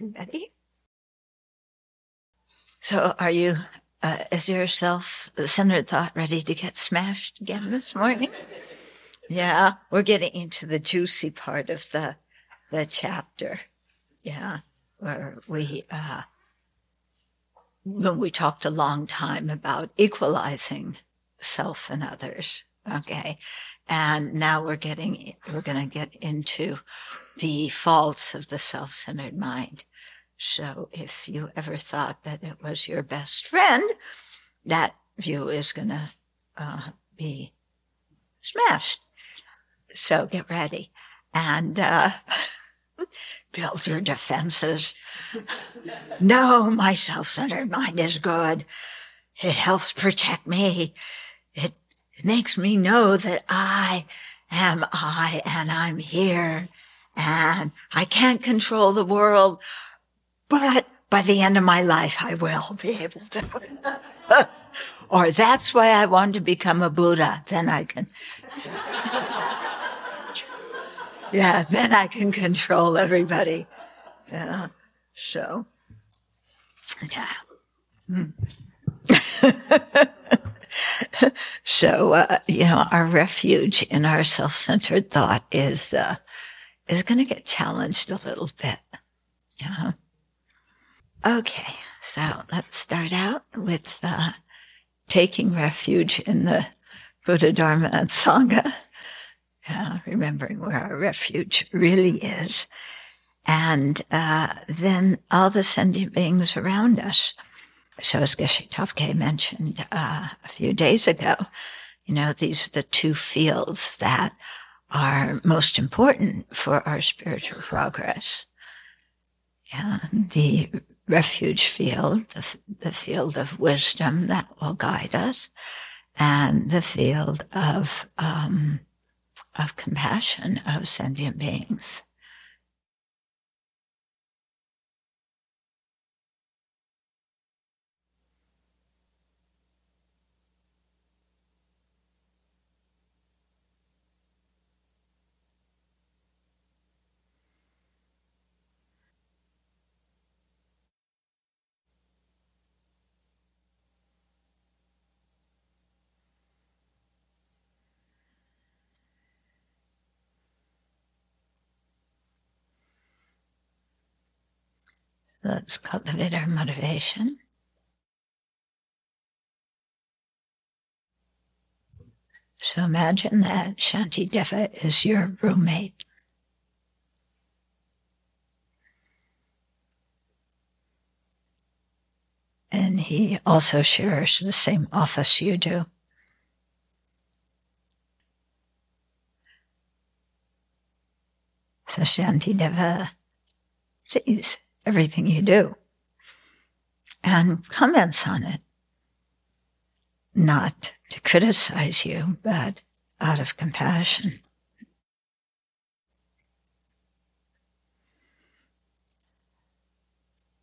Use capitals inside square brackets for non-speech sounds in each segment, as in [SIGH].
Ready? So, are you, uh, is your self centered thought ready to get smashed again this morning? Yeah, we're getting into the juicy part of the, the chapter. Yeah, where we, uh, when we talked a long time about equalizing self and others. Okay. And now we're getting, we're going to get into the faults of the self centered mind. So if you ever thought that it was your best friend, that view is going to uh, be smashed. So get ready and uh, [LAUGHS] build your defenses. [LAUGHS] no, my self centered mind is good. It helps protect me. It, it makes me know that I am I and I'm here and I can't control the world, but by the end of my life, I will be able to. [LAUGHS] or that's why I want to become a Buddha. Then I can. [LAUGHS] yeah, then I can control everybody. Yeah. So, yeah. Hmm. [LAUGHS] so, uh, you know, our refuge in our self-centered thought is, uh, is going to get challenged a little bit. Yeah. Okay, so let's start out with uh, taking refuge in the Buddha, Dharma, [LAUGHS] and Sangha. Uh, remembering where our refuge really is. And uh, then all the sentient beings around us. So as Geshe Thabkhe mentioned uh, a few days ago, you know, these are the two fields that are most important for our spiritual progress. Yeah, the refuge field, the, the field of wisdom that will guide us, and the field of um, of compassion of sentient beings. Let's cultivate our motivation. So imagine that Shanti Deva is your roommate. And he also shares the same office you do. So Shanti Deva sees everything you do and comments on it. Not to criticize you, but out of compassion.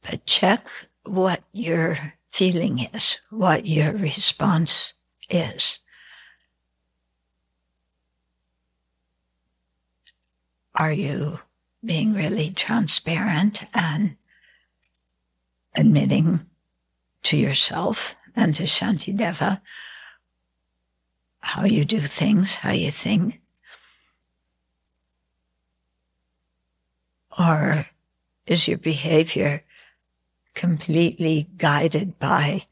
But check what your feeling is, what your response is. Are you being really transparent and admitting to yourself and to Shantideva how you do things, how you think. Or is your behavior completely guided by,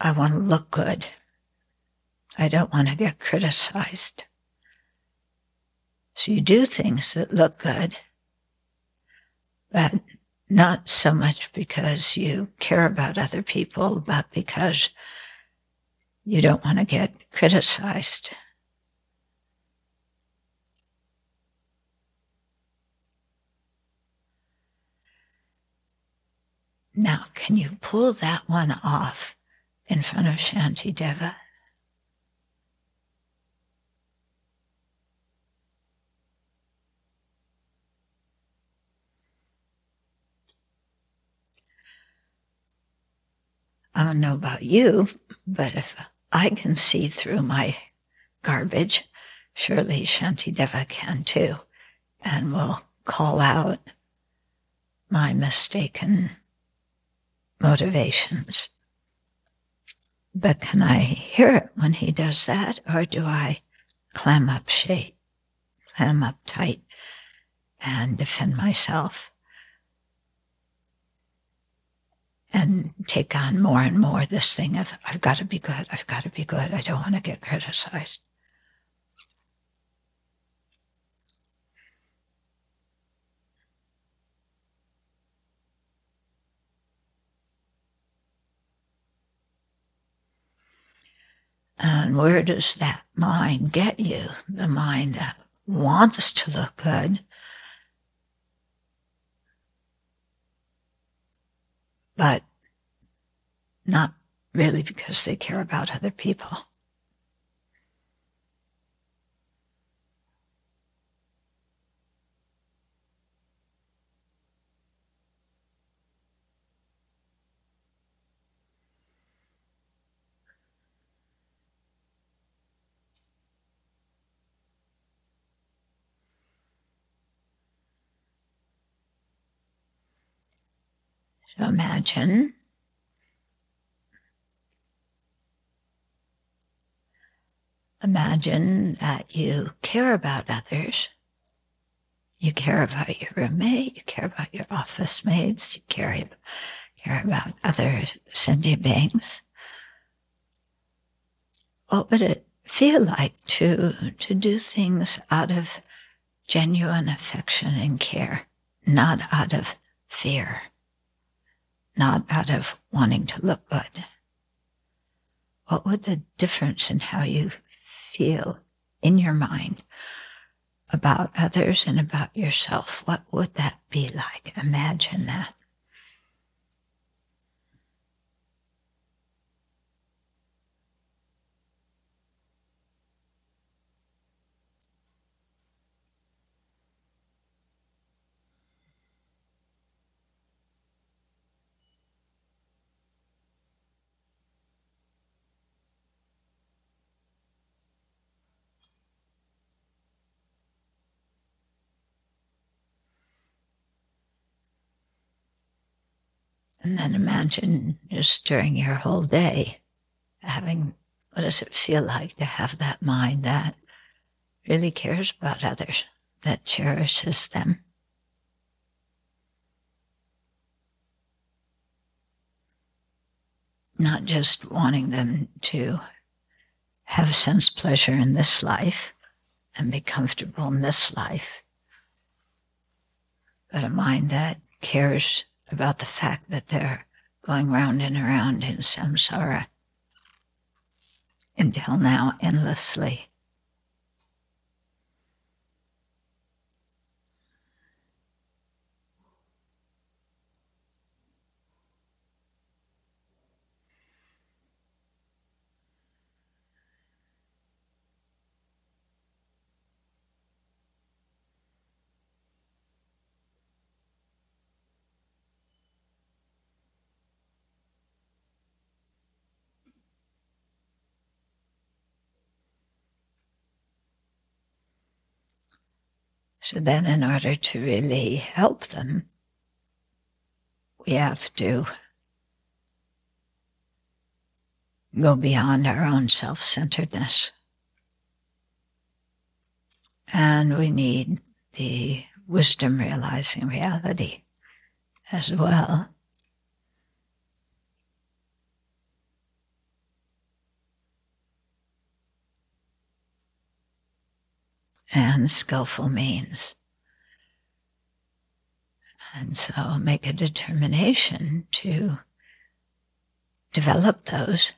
I want to look good. I don't want to get criticized. So you do things that look good but not so much because you care about other people, but because you don't want to get criticized. Now, can you pull that one off in front of Shantideva? I don't know about you, but if I can see through my garbage, surely Shantideva can too, and will call out my mistaken motivations. But can I hear it when he does that, or do I clam up shade, clam up tight, and defend myself? And take on more and more this thing of, I've got to be good, I've got to be good, I don't want to get criticized. And where does that mind get you? The mind that wants to look good, but not really because they care about other people. So imagine imagine that you care about others. You care about your roommate, you care about your office mates, you care, care about other sentient beings. What would it feel like to, to do things out of genuine affection and care, not out of fear? Not out of wanting to look good. What would the difference in how you feel in your mind about others and about yourself? What would that be like? Imagine that. And then imagine just during your whole day having what does it feel like to have that mind that really cares about others, that cherishes them? Not just wanting them to have sense pleasure in this life and be comfortable in this life, but a mind that cares about the fact that they're going round and around in samsara until now endlessly. So then, in order to really help them, we have to go beyond our own self centeredness. And we need the wisdom realizing reality as well. And skillful means. And so make a determination to develop those.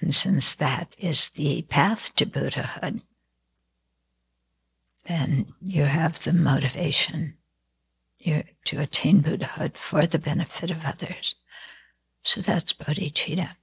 And since that is the path to Buddhahood, then you have the motivation to attain Buddhahood for the benefit of others. So that's bodhicitta.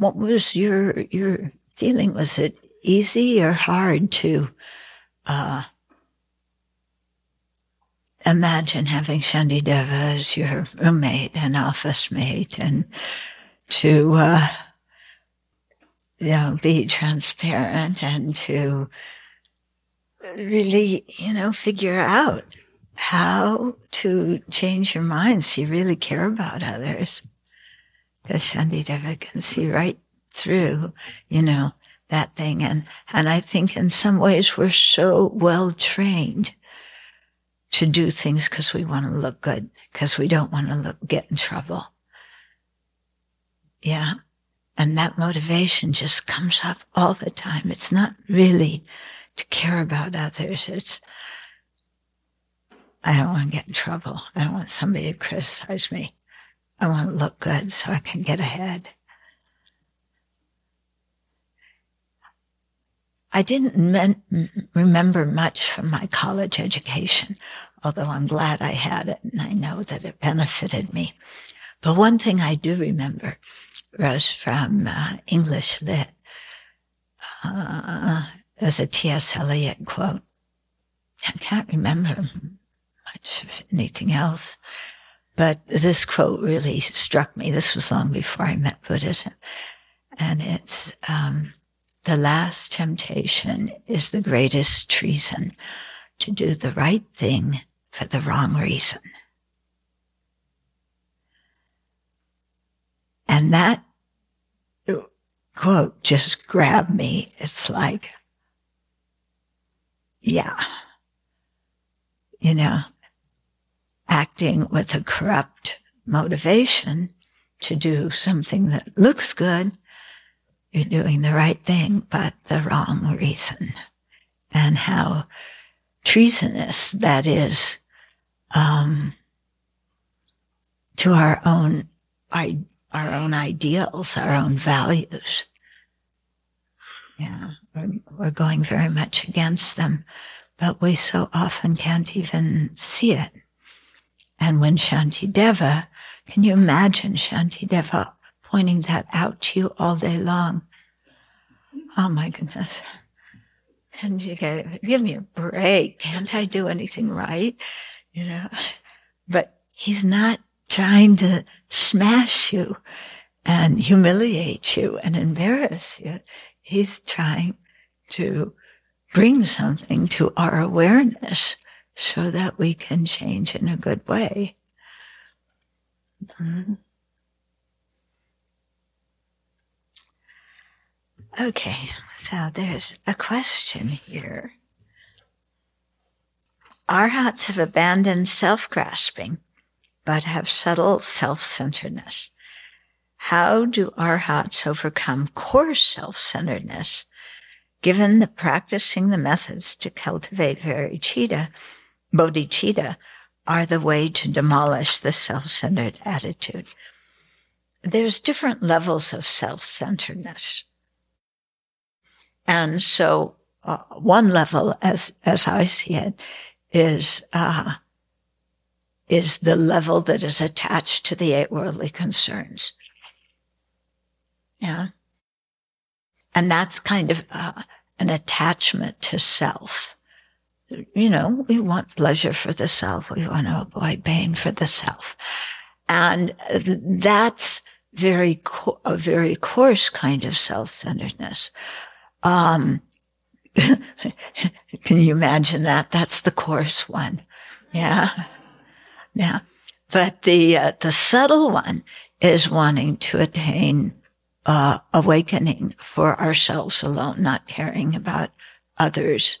What was your your feeling? Was it easy or hard to uh, imagine having Shantideva as your roommate and office mate, and to uh, you know be transparent and to really you know figure out how to change your mind so you really care about others. Because Shantideva can see right through, you know, that thing. And, and I think in some ways we're so well trained to do things because we want to look good, because we don't want to look, get in trouble. Yeah. And that motivation just comes up all the time. It's not really to care about others. It's, I don't want to get in trouble. I don't want somebody to criticize me. I want to look good so I can get ahead. I didn't men- remember much from my college education, although I'm glad I had it and I know that it benefited me. But one thing I do remember was from uh, English Lit. Uh, there's a T.S. Eliot quote. I can't remember much of anything else. But this quote really struck me. This was long before I met Buddhism. And it's, um, the last temptation is the greatest treason to do the right thing for the wrong reason. And that quote just grabbed me. It's like, yeah, you know, acting with a corrupt motivation to do something that looks good, you're doing the right thing, but the wrong reason. And how treasonous that is um, to our own our own ideals, our own values. Yeah, we're, we're going very much against them, but we so often can't even see it. And when Shantideva, can you imagine Shantideva pointing that out to you all day long? Oh my goodness. Can you get, give me a break? Can't I do anything right? You know, but he's not trying to smash you and humiliate you and embarrass you. He's trying to bring something to our awareness so that we can change in a good way. Mm-hmm. Okay, so there's a question here. Arhats have abandoned self-grasping, but have subtle self-centeredness. How do arhats overcome coarse self-centeredness, given the practicing the methods to cultivate bodhicitta bodhicitta are the way to demolish the self-centered attitude. There's different levels of self-centeredness. And so uh, one level, as, as I see it, is, uh, is the level that is attached to the eight worldly concerns. Yeah. And that's kind of uh, an attachment to self you know, we want pleasure for the self. We want to avoid pain for the self. And that's very, co- a very coarse kind of self-centeredness. Um, [LAUGHS] can you imagine that? That's the coarse one. Yeah. Yeah. But the, uh, the subtle one is wanting to attain, uh, awakening for ourselves alone, not caring about others,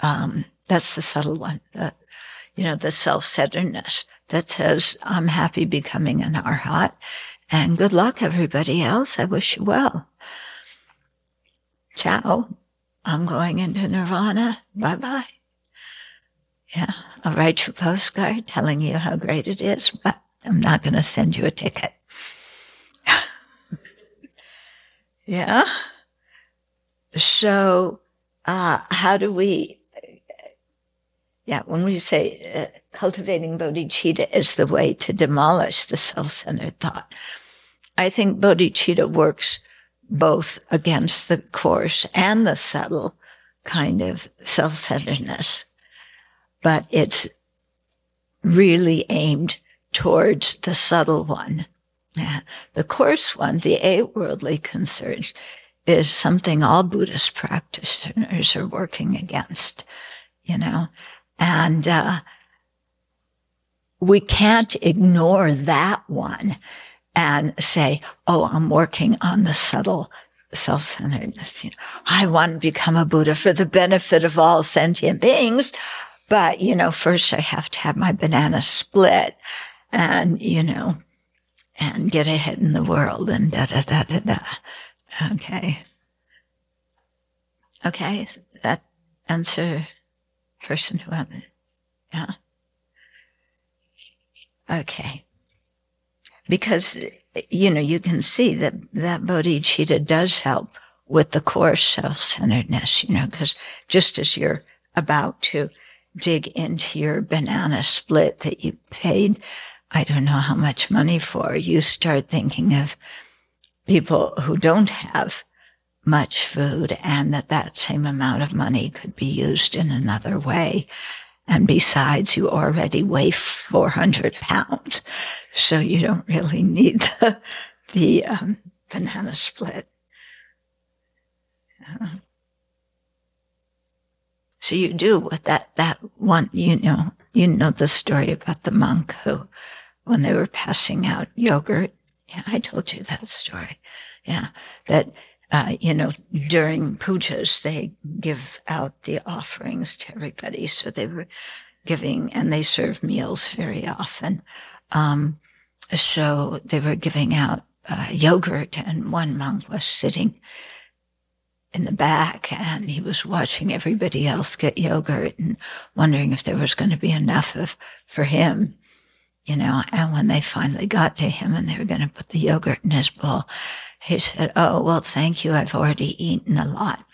um, that's the subtle one. The, you know, the self-centeredness that says, I'm happy becoming an arhat and good luck everybody else. I wish you well. Ciao. I'm going into nirvana. Bye bye. Yeah. I'll write you a postcard telling you how great it is, but I'm not going to send you a ticket. [LAUGHS] yeah. So, uh, how do we yeah, when we say uh, cultivating bodhicitta is the way to demolish the self-centered thought, I think bodhicitta works both against the coarse and the subtle kind of self-centeredness, but it's really aimed towards the subtle one. Yeah. The coarse one, the eight worldly concerns, is something all Buddhist practitioners are working against, you know, and, uh, we can't ignore that one and say, Oh, I'm working on the subtle self-centeredness. You know, I want to become a Buddha for the benefit of all sentient beings. But, you know, first I have to have my banana split and, you know, and get ahead in the world and da da da da da. Okay. Okay. That answer person who had yeah. Okay. Because, you know, you can see that that bodhicitta does help with the coarse self-centeredness, you know, because just as you're about to dig into your banana split that you paid, I don't know how much money for, you start thinking of people who don't have much food and that that same amount of money could be used in another way. And besides, you already weigh 400 pounds. So you don't really need the, the um, banana split. So you do what that, that one, you know, you know the story about the monk who, when they were passing out yogurt, yeah, I told you that story. Yeah, that, uh, you know, during pujas, they give out the offerings to everybody. So they were giving, and they serve meals very often. Um, so they were giving out uh, yogurt, and one monk was sitting in the back and he was watching everybody else get yogurt and wondering if there was going to be enough of for him you know and when they finally got to him and they were going to put the yogurt in his bowl he said oh well thank you. I've already eaten a lot.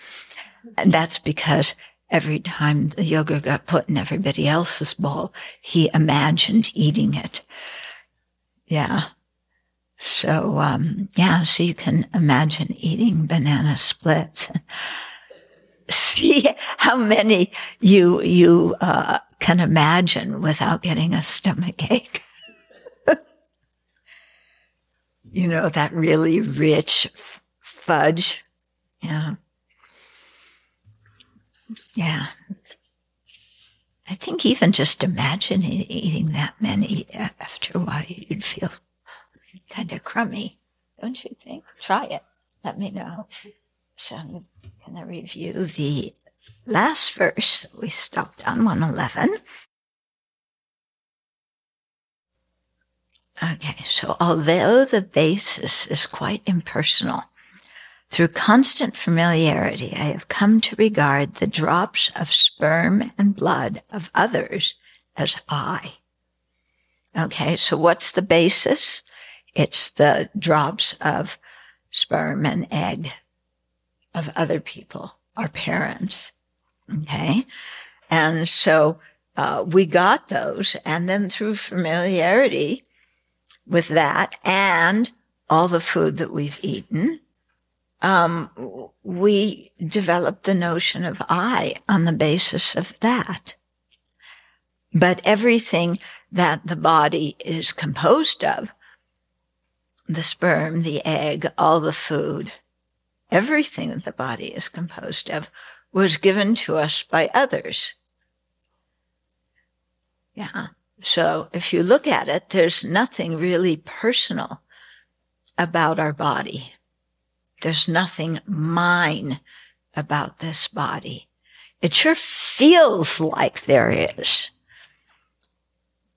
And that's because every time the yogurt got put in everybody else's bowl he imagined eating it. Yeah. So, um, yeah, so you can imagine eating banana splits. [LAUGHS] See how many you, you, uh, can imagine without getting a stomach ache. [LAUGHS] you know, that really rich f- fudge. Yeah. Yeah. I think even just imagining eating that many after a while, you'd feel kind of crummy, don't you think? Try it. Let me know. So I'm going to review the last verse we stopped on 111. Okay, so although the basis is quite impersonal, through constant familiarity, I have come to regard the drops of sperm and blood of others as I. Okay, so what's the basis? It's the drops of sperm and egg of other people, our parents. Okay. And so, uh, we got those. And then through familiarity with that and all the food that we've eaten, um, we developed the notion of I on the basis of that. But everything that the body is composed of the sperm, the egg, all the food, everything that the body is composed of was given to us by others. Yeah. So if you look at it, there's nothing really personal about our body. There's nothing mine about this body. It sure feels like there is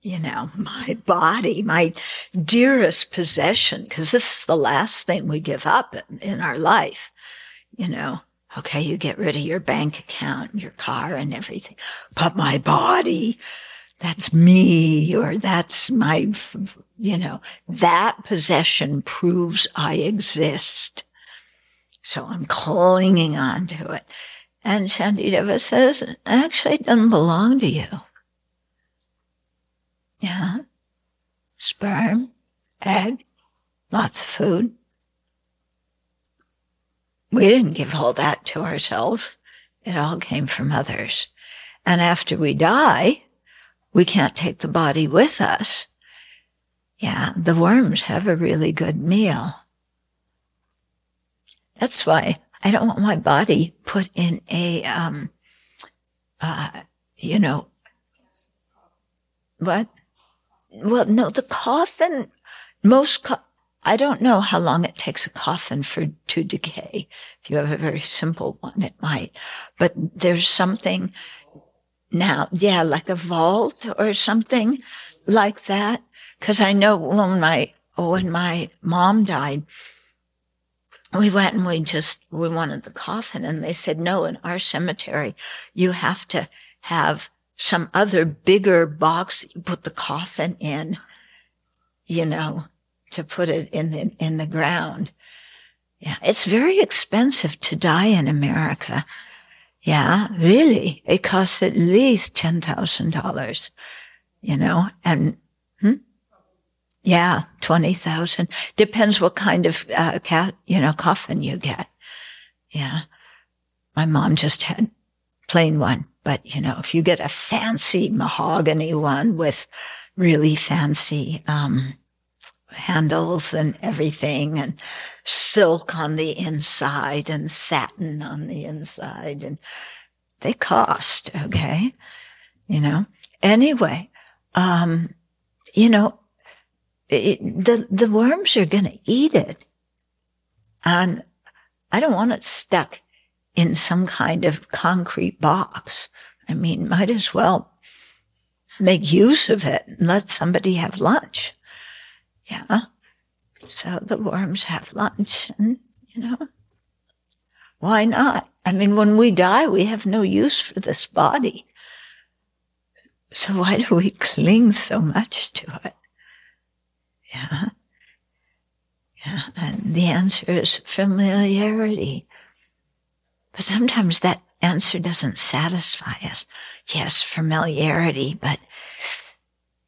you know, [LAUGHS] my body, my dearest possession, because this is the last thing we give up in, in, our life. You know, okay, you get rid of your bank account, your car and everything, but my body, that's me or that's my, you know, that possession proves I exist. So I'm clinging on to it. And Shantideva says, actually, it doesn't belong to you. Yeah. Sperm, egg, lots of food. We didn't give all that to ourselves. It all came from others. And after we die, we can't take the body with us. Yeah, the worms have a really good meal. That's why I don't want my body put in a, um, uh, you know, what? Well, no, the coffin, most, co- I don't know how long it takes a coffin for to decay. If you have a very simple one, it might, but there's something now, yeah, like a vault or something like that. Cause I know when my, when my mom died, we went and we just, we wanted the coffin and they said, no, in our cemetery, you have to have some other bigger box that you put the coffin in, you know, to put it in the, in the ground. Yeah. It's very expensive to die in America. Yeah, really. It costs at least $10,000, you know, and, hmm? Yeah, 20,000. Depends what kind of, uh, cat, you know, coffin you get. Yeah. My mom just had plain one, but you know, if you get a fancy mahogany one with really fancy, um, handles and everything and silk on the inside and satin on the inside and they cost, okay? You know, anyway, um, you know, it, the, the worms are going to eat it. And I don't want it stuck in some kind of concrete box. I mean, might as well make use of it and let somebody have lunch. Yeah. So the worms have lunch and, you know, why not? I mean, when we die, we have no use for this body. So why do we cling so much to it? Yeah. Yeah. And the answer is familiarity. But sometimes that answer doesn't satisfy us. Yes, familiarity, but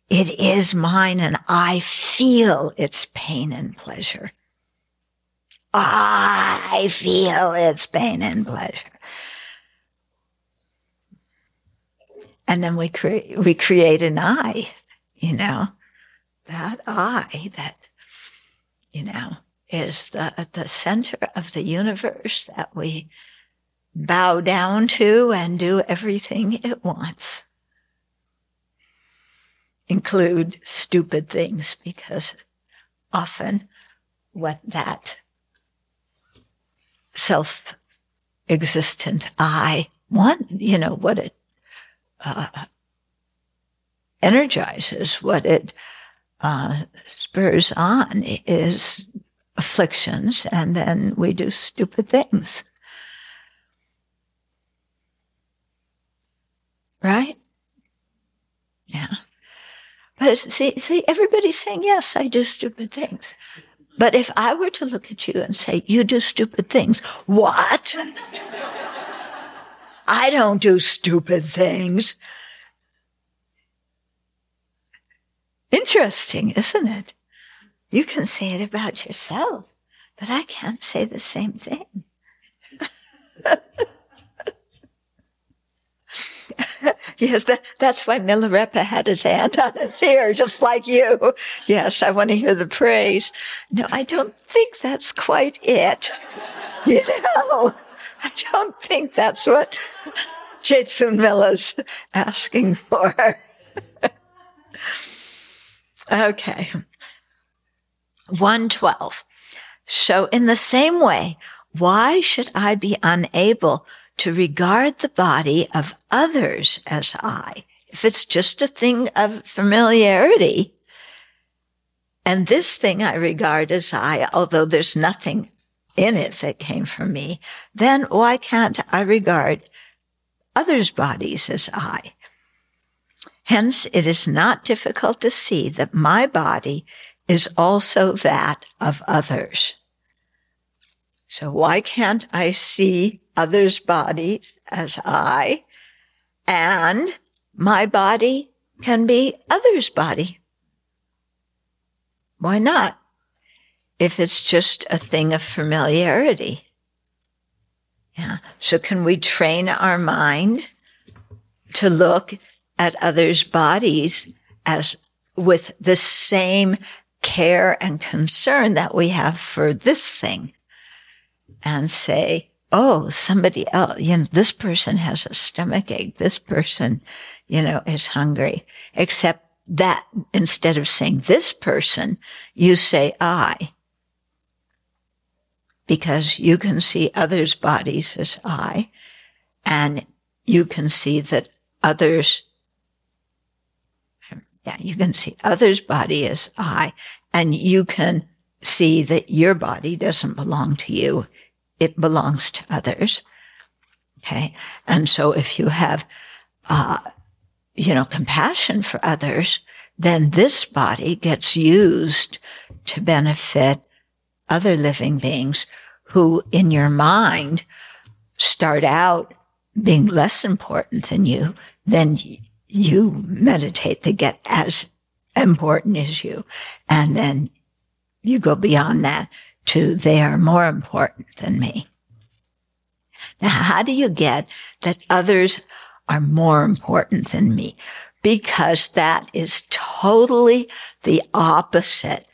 it is mine and I feel its pain and pleasure. I feel its pain and pleasure. And then we create, we create an I, you know, that I that, you know, is the, at the center of the universe that we bow down to and do everything it wants include stupid things because often what that self existent I want, you know, what it uh, energizes, what it uh, spurs on is afflictions, and then we do stupid things. Right? Yeah. But see, see, everybody's saying, yes, I do stupid things. But if I were to look at you and say, you do stupid things, what? I don't do stupid things. Interesting, isn't it? You can say it about yourself, but I can't say the same thing. [LAUGHS] [LAUGHS] yes, that, that's why Milarepa had his hand on his ear, just like you. Yes, I want to hear the praise. No, I don't think that's quite it. You know, I don't think that's what Jetsun Mila's asking for. [LAUGHS] okay. 112. So in the same way, why should I be unable to regard the body of others as I. If it's just a thing of familiarity, and this thing I regard as I, although there's nothing in it that came from me, then why can't I regard others' bodies as I? Hence, it is not difficult to see that my body is also that of others. So why can't I see others' bodies as I, and my body can be others' body. Why not? if it's just a thing of familiarity. Yeah. So can we train our mind to look at others' bodies as with the same care and concern that we have for this thing and say, Oh, somebody else, you know, this person has a stomach ache. This person, you know, is hungry. Except that instead of saying this person, you say I. Because you can see others' bodies as I, and you can see that others yeah, you can see others' body as I, and you can see that your body doesn't belong to you. It belongs to others. Okay. And so if you have, uh, you know, compassion for others, then this body gets used to benefit other living beings who in your mind start out being less important than you, then you meditate, they get as important as you. And then you go beyond that to they are more important than me. Now, how do you get that others are more important than me? Because that is totally the opposite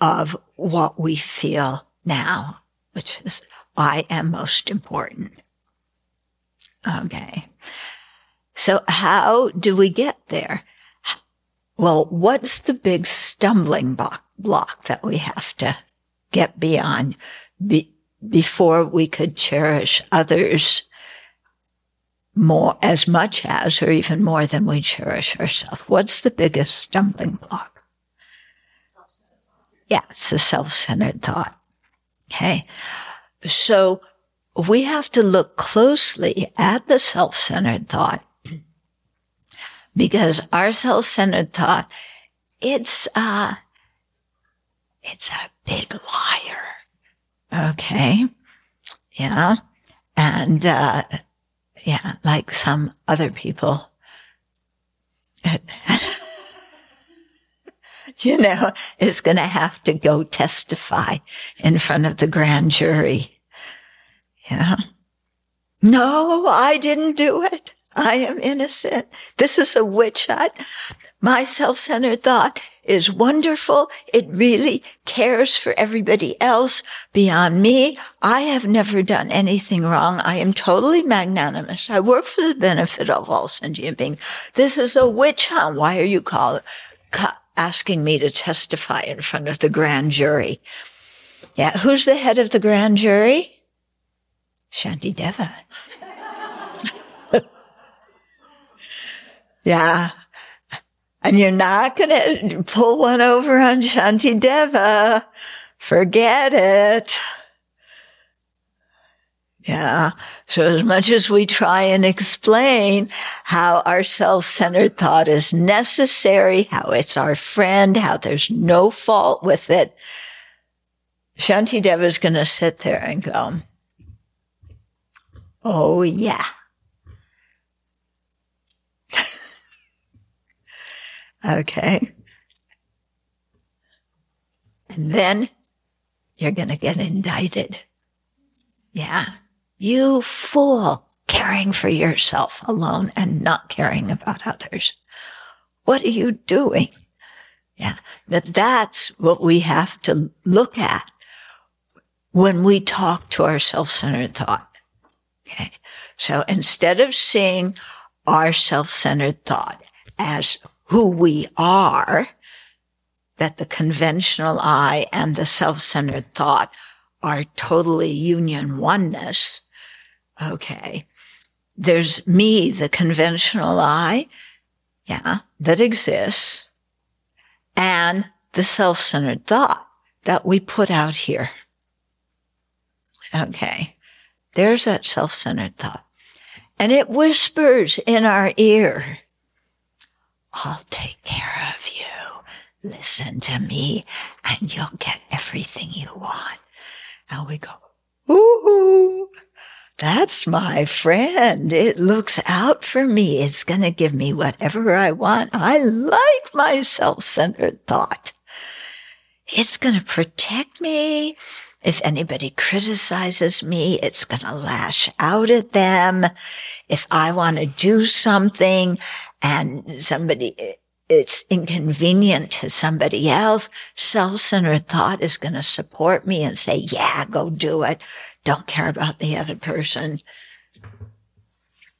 of what we feel now, which is I am most important. Okay. So how do we get there? Well, what's the big stumbling block, block that we have to get beyond be, before we could cherish others more, as much as, or even more than we cherish ourselves? What's the biggest stumbling block? Yeah, it's the self-centered thought. Okay. So we have to look closely at the self-centered thought [CLEARS THROAT] because our self-centered thought, it's, uh, it's a big liar. Okay. Yeah. And, uh, yeah, like some other people. [LAUGHS] you know, is going to have to go testify in front of the grand jury. Yeah. No, I didn't do it. I am innocent. This is a witch hunt. My self-centered thought is wonderful. It really cares for everybody else beyond me. I have never done anything wrong. I am totally magnanimous. I work for the benefit of all sentient beings. This is a witch hunt. Why are you call, ca- asking me to testify in front of the grand jury? Yeah. Who's the head of the grand jury? Shanti Deva. [LAUGHS] Yeah. And you're not going to pull one over on Shanti Deva. Forget it. Yeah. So as much as we try and explain how our self-centered thought is necessary, how it's our friend, how there's no fault with it, Shanti Deva is going to sit there and go, Oh yeah. Okay. And then you're going to get indicted. Yeah. You fool caring for yourself alone and not caring about others. What are you doing? Yeah. That that's what we have to look at when we talk to our self-centered thought. Okay. So instead of seeing our self-centered thought as who we are, that the conventional I and the self-centered thought are totally union oneness. Okay. There's me, the conventional I, yeah, that exists, and the self-centered thought that we put out here. Okay. There's that self-centered thought. And it whispers in our ear, I'll take care of you. Listen to me and you'll get everything you want. And we go, ooh, that's my friend. It looks out for me. It's going to give me whatever I want. I like my self-centered thought. it's going to protect me. If anybody criticizes me, it's going to lash out at them. If I want to do something and somebody, it's inconvenient to somebody else, self-centered thought is going to support me and say, yeah, go do it. Don't care about the other person.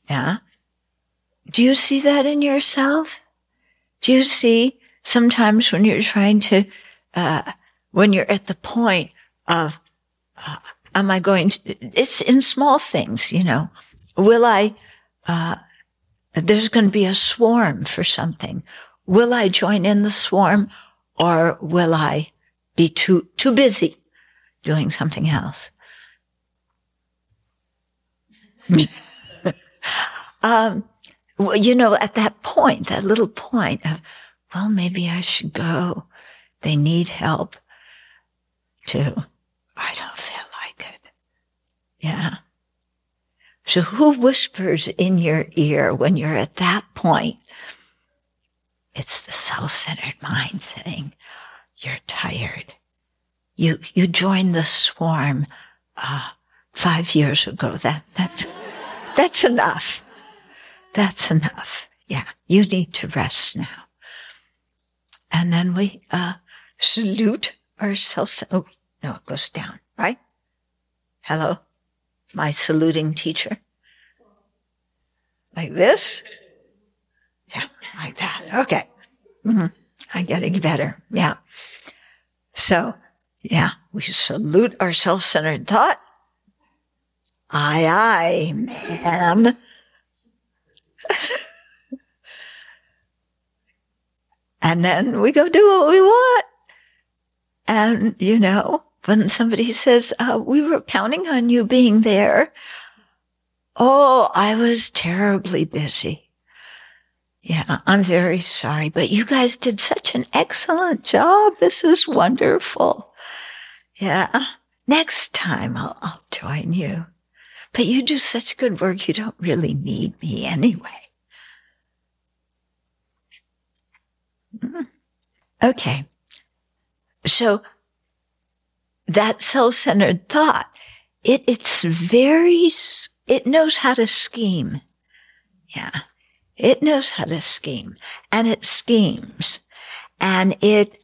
Yeah. Do you see that in yourself? Do you see sometimes when you're trying to, uh, when you're at the point of, uh, am I going to, it's in small things, you know, will I, uh, there's going to be a swarm for something. Will I join in the swarm or will I be too, too busy doing something else? [LAUGHS] um, well, you know, at that point, that little point of, well, maybe I should go. They need help to, I don't feel like it. Yeah. So who whispers in your ear when you're at that point? It's the self-centered mind saying, you're tired. You, you joined the swarm, uh, five years ago. That, that's, that's enough. That's enough. Yeah. You need to rest now. And then we, uh, salute ourselves. Oh, no, it goes down, right? Hello? My saluting teacher. Like this? Yeah, like that. Okay. Mm-hmm. I'm getting better. Yeah. So, yeah, we salute our self-centered thought. Aye, aye, ma'am. [LAUGHS] and then we go do what we want. And, you know, when somebody says, uh, we were counting on you being there. Oh, I was terribly busy. Yeah, I'm very sorry, but you guys did such an excellent job. This is wonderful. Yeah, next time I'll, I'll join you. But you do such good work, you don't really need me anyway. Mm-hmm. Okay. So that self-centered thought, it, it's very, it knows how to scheme. Yeah. It knows how to scheme and it schemes and it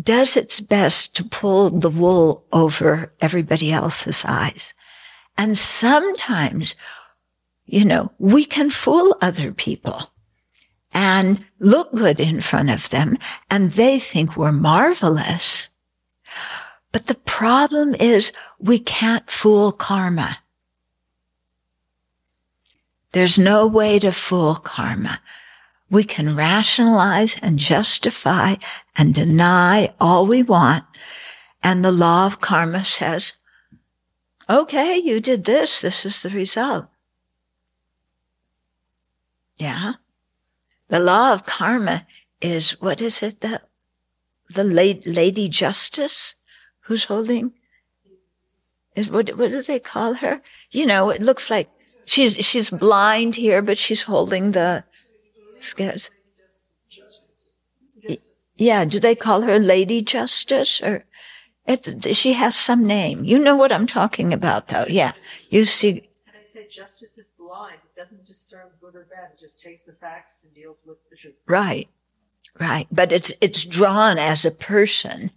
does its best to pull the wool over everybody else's eyes. And sometimes, you know, we can fool other people and look good in front of them and they think we're marvelous. But the problem is we can't fool karma. There's no way to fool karma. We can rationalize and justify and deny all we want. And the law of karma says, okay, you did this. This is the result. Yeah. The law of karma is, what is it? The, the late, lady justice who's holding? Is what, what do they call her? You know, it looks like she's, she's blind here, but she's holding the scales. Yeah. Do they call her Lady Justice or? It, she has some name. You know what I'm talking about, though. Yeah. You see. And I say justice is blind. It doesn't discern good or bad. It just takes the facts and deals with the truth. Right. Right. But it's, it's drawn as a person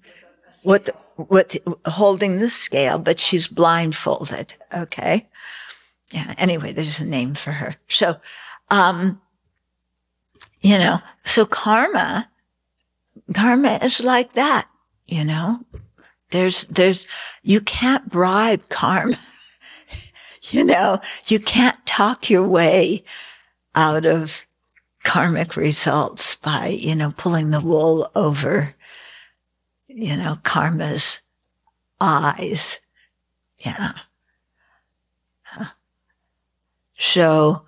with, with holding the scale, but she's blindfolded. Okay. Yeah. Anyway, there's a name for her. So, um, you know, so karma, karma is like that, you know, there's, there's, you can't bribe karma. [LAUGHS] you know, you can't talk your way out of karmic results by, you know, pulling the wool over, you know, karma's eyes. Yeah. So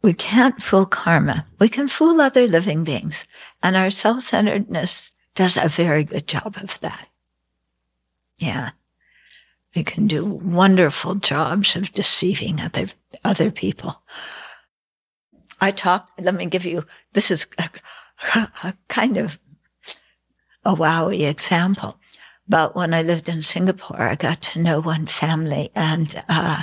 we can't fool karma. We can fool other living beings and our self-centeredness does a very good job of that. Yeah. We can do wonderful jobs of deceiving other, other people. I talk, let me give you, this is a, a kind of, a wowie example. But when I lived in Singapore, I got to know one family and, uh,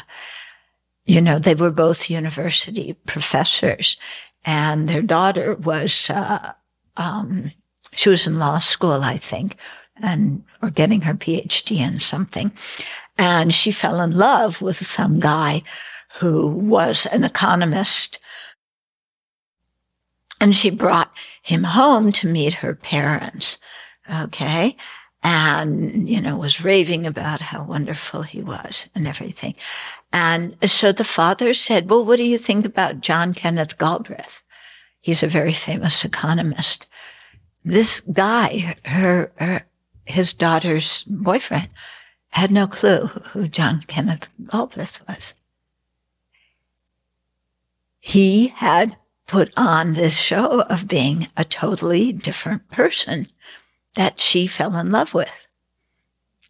you know, they were both university professors and their daughter was, uh, um, she was in law school, I think, and, or getting her PhD in something. And she fell in love with some guy who was an economist. And she brought him home to meet her parents. Okay and, you know, was raving about how wonderful he was and everything. And so the father said, well, what do you think about John Kenneth Galbraith? He's a very famous economist. This guy, her, her his daughter's boyfriend, had no clue who John Kenneth Galbraith was. He had put on this show of being a totally different person that she fell in love with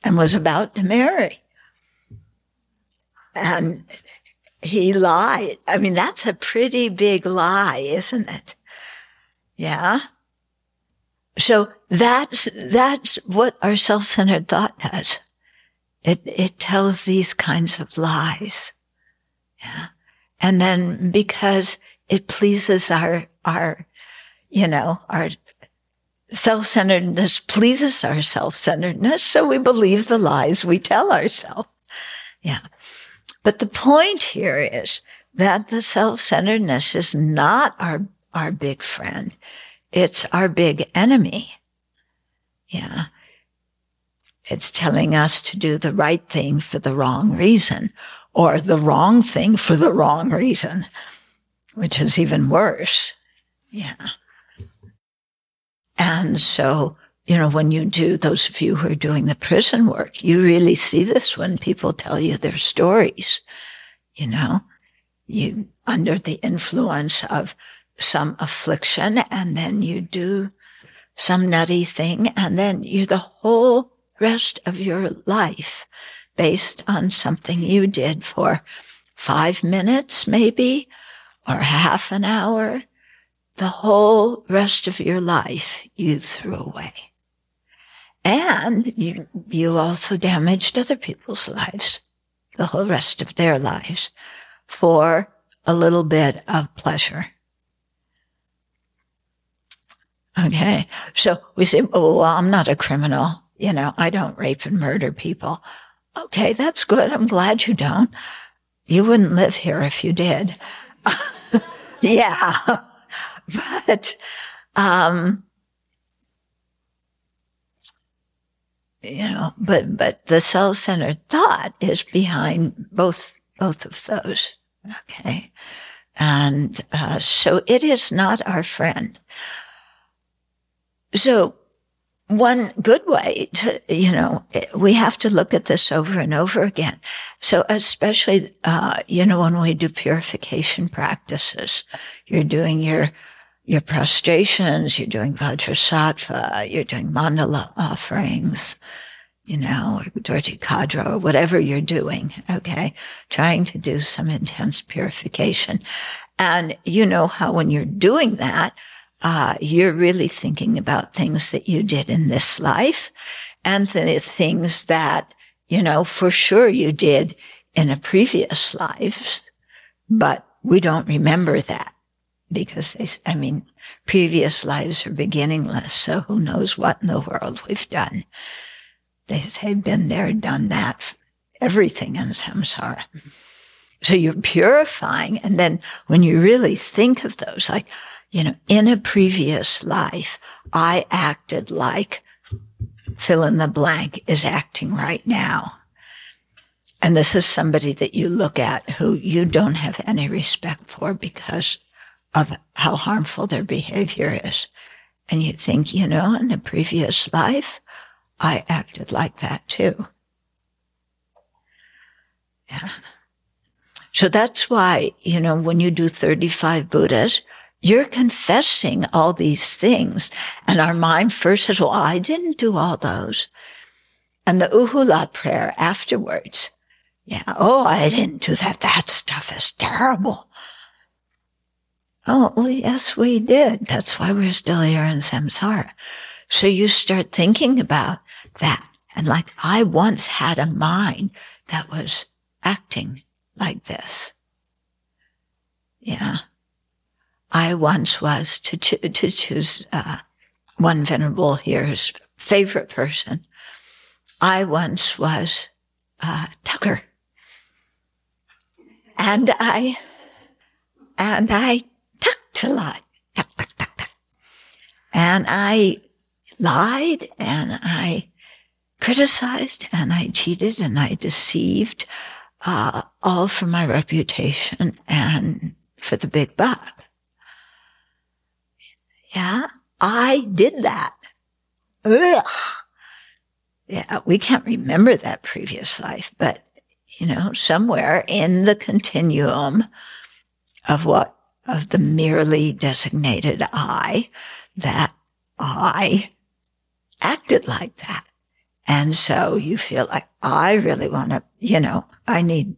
and was about to marry. And he lied. I mean, that's a pretty big lie, isn't it? Yeah. So that's, that's what our self-centered thought does. It, it tells these kinds of lies. Yeah. And then because it pleases our, our, you know, our self-centeredness pleases our self-centeredness, so we believe the lies we tell ourselves. Yeah. But the point here is that the self-centeredness is not our, our big friend. It's our big enemy. Yeah. It's telling us to do the right thing for the wrong reason or the wrong thing for the wrong reason, which is even worse. Yeah. And so, you know, when you do, those of you who are doing the prison work, you really see this when people tell you their stories, you know, you under the influence of some affliction and then you do some nutty thing and then you the whole rest of your life based on something you did for five minutes maybe or half an hour the whole rest of your life you threw away. And you, you also damaged other people's lives, the whole rest of their lives for a little bit of pleasure. Okay. So we say, oh, well, I'm not a criminal. You know, I don't rape and murder people. Okay. That's good. I'm glad you don't. You wouldn't live here if you did. [LAUGHS] yeah. [LAUGHS] but, um, you know, but, but the self-centered thought is behind both, both of those. Okay. And, uh, so it is not our friend. So one good way to, you know, we have to look at this over and over again. So especially, uh, you know, when we do purification practices, you're doing your your prostrations, you're doing Vajrasattva, you're doing mandala offerings, you know, or Dorje Khadro, or whatever you're doing. Okay. Trying to do some intense purification. And you know how when you're doing that, uh, you're really thinking about things that you did in this life and the things that, you know, for sure you did in a previous life, but we don't remember that because they, I mean, previous lives are beginningless. So who knows what in the world we've done. They say, been there, done that, everything in samsara. So you're purifying. And then when you really think of those, like, you know, in a previous life, I acted like fill in the blank is acting right now. And this is somebody that you look at who you don't have any respect for because of how harmful their behavior is. And you think, you know, in a previous life, I acted like that too. Yeah. So that's why, you know, when you do 35 Buddhas, you're confessing all these things. And our mind first says, well, I didn't do all those. And the Uhula prayer afterwards. Yeah. Oh, I didn't do that. That stuff is terrible. Oh, well, yes, we did. That's why we're still here in samsara. So you start thinking about that. And like I once had a mind that was acting like this. Yeah. I once was to, to choose uh, one venerable here's favorite person. I once was uh, Tucker, and I and I tucked a tuck tuck tuck tuck, and I lied and I criticized and I cheated and I deceived, uh, all for my reputation and for the big buck. Yeah, I did that. Ugh. Yeah, we can't remember that previous life, but you know, somewhere in the continuum of what, of the merely designated I, that I acted like that. And so you feel like I really want to, you know, I need,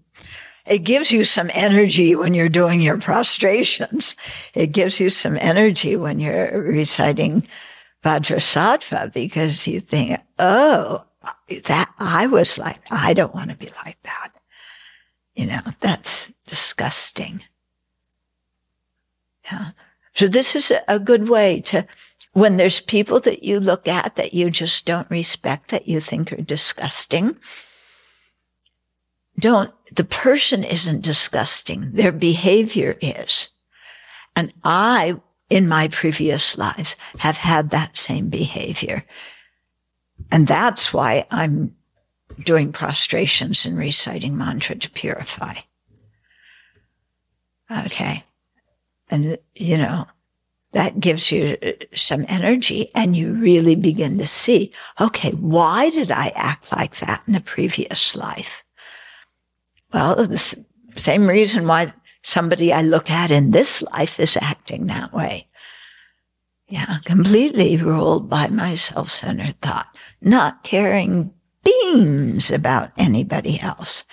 it gives you some energy when you're doing your prostrations. It gives you some energy when you're reciting Vajrasattva because you think, oh, that I was like, I don't want to be like that. You know, that's disgusting. Yeah. So this is a good way to, when there's people that you look at that you just don't respect, that you think are disgusting, don't, the person isn't disgusting. Their behavior is. And I, in my previous lives, have had that same behavior. And that's why I'm doing prostrations and reciting mantra to purify. Okay. And, you know, that gives you uh, some energy and you really begin to see, okay, why did I act like that in a previous life? Well, the same reason why somebody I look at in this life is acting that way. Yeah, completely ruled by my self-centered thought, not caring beans about anybody else.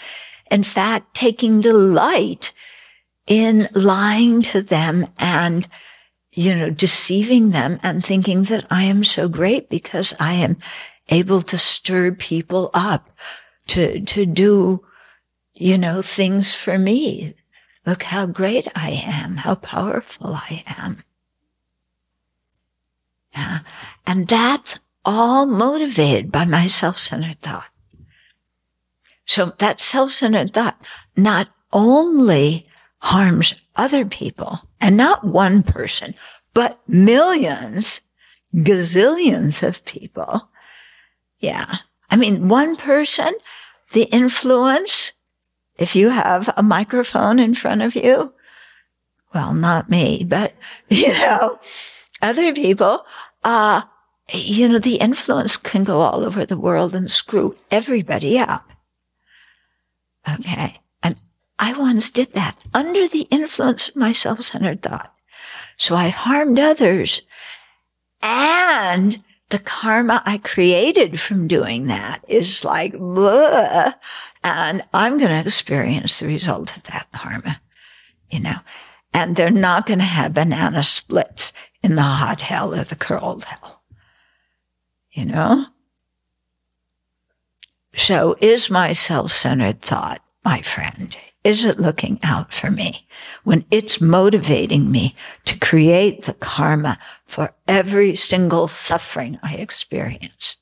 In fact, taking delight in lying to them and, you know, deceiving them and thinking that I am so great because I am able to stir people up to, to do, you know, things for me. Look how great I am, how powerful I am. Yeah. And that's all motivated by my self-centered thought. So that self-centered thought not only harms other people and not one person, but millions, gazillions of people. Yeah. I mean, one person, the influence, if you have a microphone in front of you, well, not me, but [LAUGHS] you know, other people, uh, you know, the influence can go all over the world and screw everybody up. Okay. I once did that under the influence of my self-centered thought. So I harmed others and the karma I created from doing that is like, Bleh, and I'm going to experience the result of that karma, you know, and they're not going to have banana splits in the hot hell or the cold hell. You know? So is my self-centered thought, my friend, is it looking out for me when it's motivating me to create the karma for every single suffering I experience?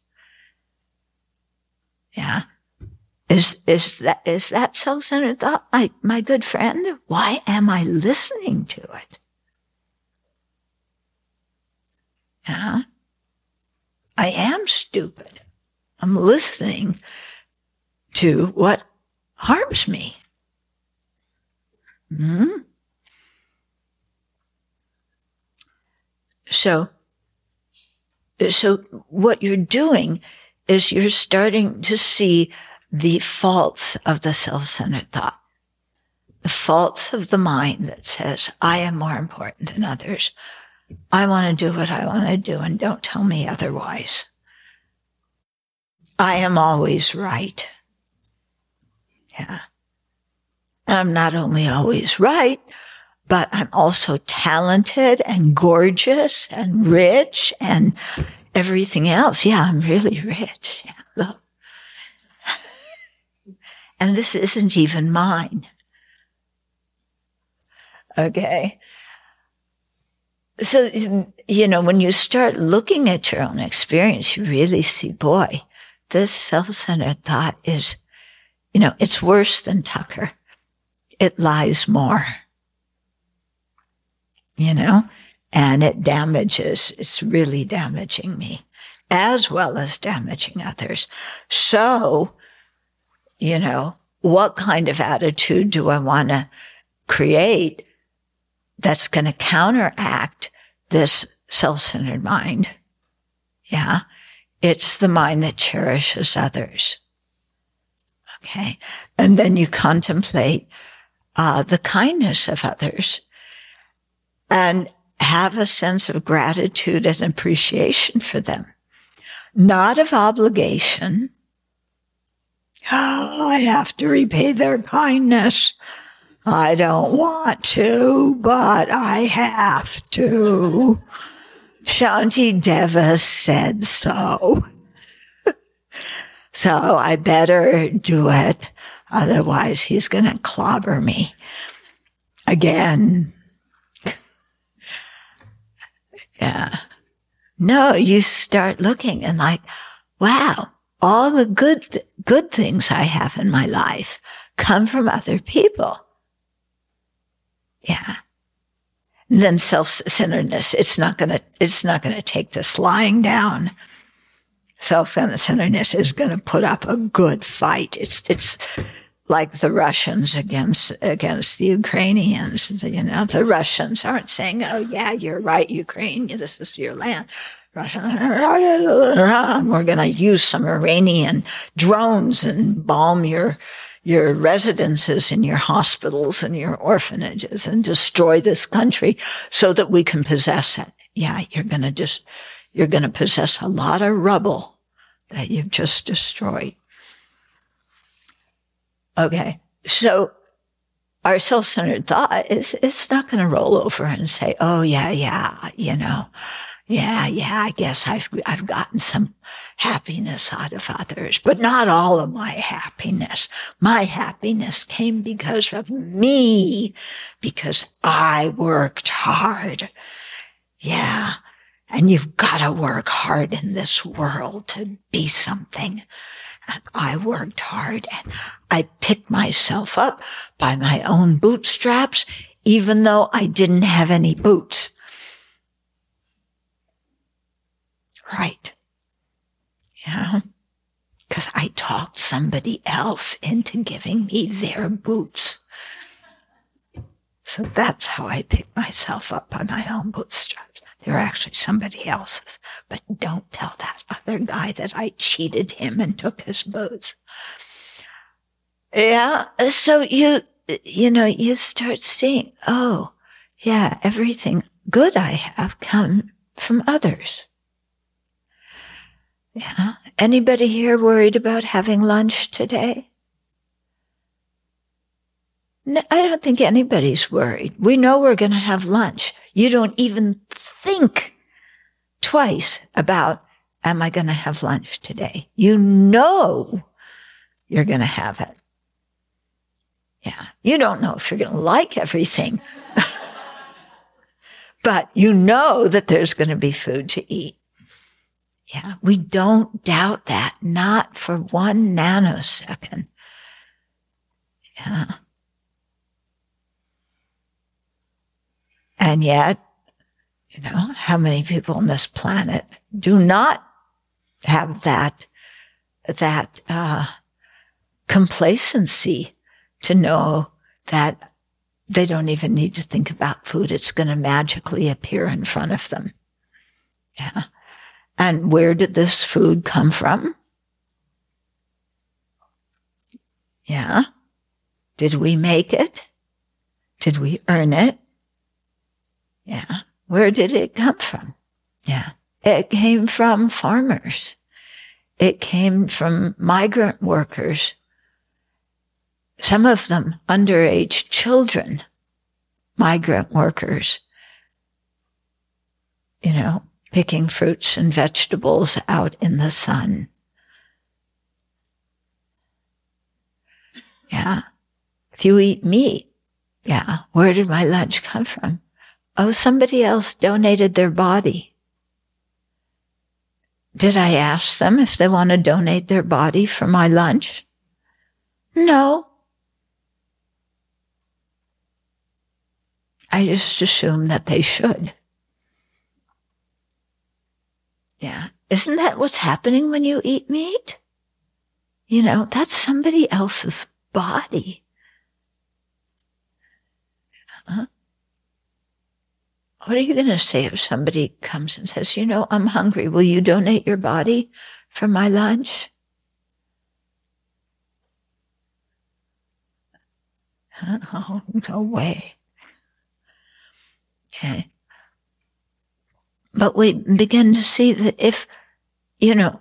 Yeah. Is, is that, is that self-centered thought my, my good friend? Why am I listening to it? Yeah. I am stupid. I'm listening to what harms me. Hmm? So, so what you're doing is you're starting to see the faults of the self-centered thought, the faults of the mind that says, I am more important than others. I want to do what I want to do and don't tell me otherwise. I am always right. Yeah. I'm not only always right, but I'm also talented and gorgeous and rich and everything else, yeah, I'm really rich. Yeah, [LAUGHS] look. and this isn't even mine. Okay. So, you know, when you start looking at your own experience, you really see, boy, this self-centered thought is, you know, it's worse than Tucker. It lies more. You know, and it damages, it's really damaging me as well as damaging others. So, you know, what kind of attitude do I want to create that's going to counteract this self-centered mind? Yeah. It's the mind that cherishes others. Okay. And then you contemplate uh, the kindness of others and have a sense of gratitude and appreciation for them, not of obligation. Oh, I have to repay their kindness. I don't want to, but I have to. Shanti Deva said so. [LAUGHS] so I better do it. Otherwise he's going to clobber me again. [LAUGHS] yeah. No, you start looking and like, wow, all the good, good things I have in my life come from other people. Yeah then self-centeredness. It's not going to, it's not going to take this lying down. Self-centeredness is going to put up a good fight. It's, it's like the Russians against, against the Ukrainians. You know, the Russians aren't saying, Oh, yeah, you're right, Ukraine. This is your land. Russia, oh, we're going to use some Iranian drones and bomb your, your residences and your hospitals and your orphanages and destroy this country so that we can possess it. Yeah, you're going to just, you're going to possess a lot of rubble that you've just destroyed. Okay. So our self-centered thought is, it's not going to roll over and say, Oh yeah, yeah, you know, yeah, yeah, I guess I've, I've gotten some happiness out of others, but not all of my happiness. My happiness came because of me, because I worked hard. Yeah. And you've got to work hard in this world to be something. And I worked hard and I picked myself up by my own bootstraps, even though I didn't have any boots. right. Yeah. Cause I talked somebody else into giving me their boots. So that's how I picked myself up by my own bootstraps. They're actually somebody else's, but don't tell that other guy that I cheated him and took his boots. Yeah. So you, you know, you start seeing, oh, yeah, everything good I have come from others. Yeah. Anybody here worried about having lunch today? I don't think anybody's worried. We know we're going to have lunch. You don't even think twice about, am I going to have lunch today? You know you're going to have it. Yeah. You don't know if you're going to like everything, [LAUGHS] but you know that there's going to be food to eat. Yeah, we don't doubt that, not for one nanosecond. Yeah. And yet, you know, how many people on this planet do not have that, that, uh, complacency to know that they don't even need to think about food. It's going to magically appear in front of them. Yeah. And where did this food come from? Yeah. Did we make it? Did we earn it? Yeah. Where did it come from? Yeah. It came from farmers. It came from migrant workers. Some of them underage children, migrant workers. You know, picking fruits and vegetables out in the sun. Yeah. If you eat meat, yeah, where did my lunch come from? Oh, somebody else donated their body. Did I ask them if they want to donate their body for my lunch? No. I just assumed that they should. Yeah. Isn't that what's happening when you eat meat? You know, that's somebody else's body. What are you going to say if somebody comes and says, you know, I'm hungry. Will you donate your body for my lunch? [LAUGHS] Oh, no way. Okay. But we begin to see that if, you know,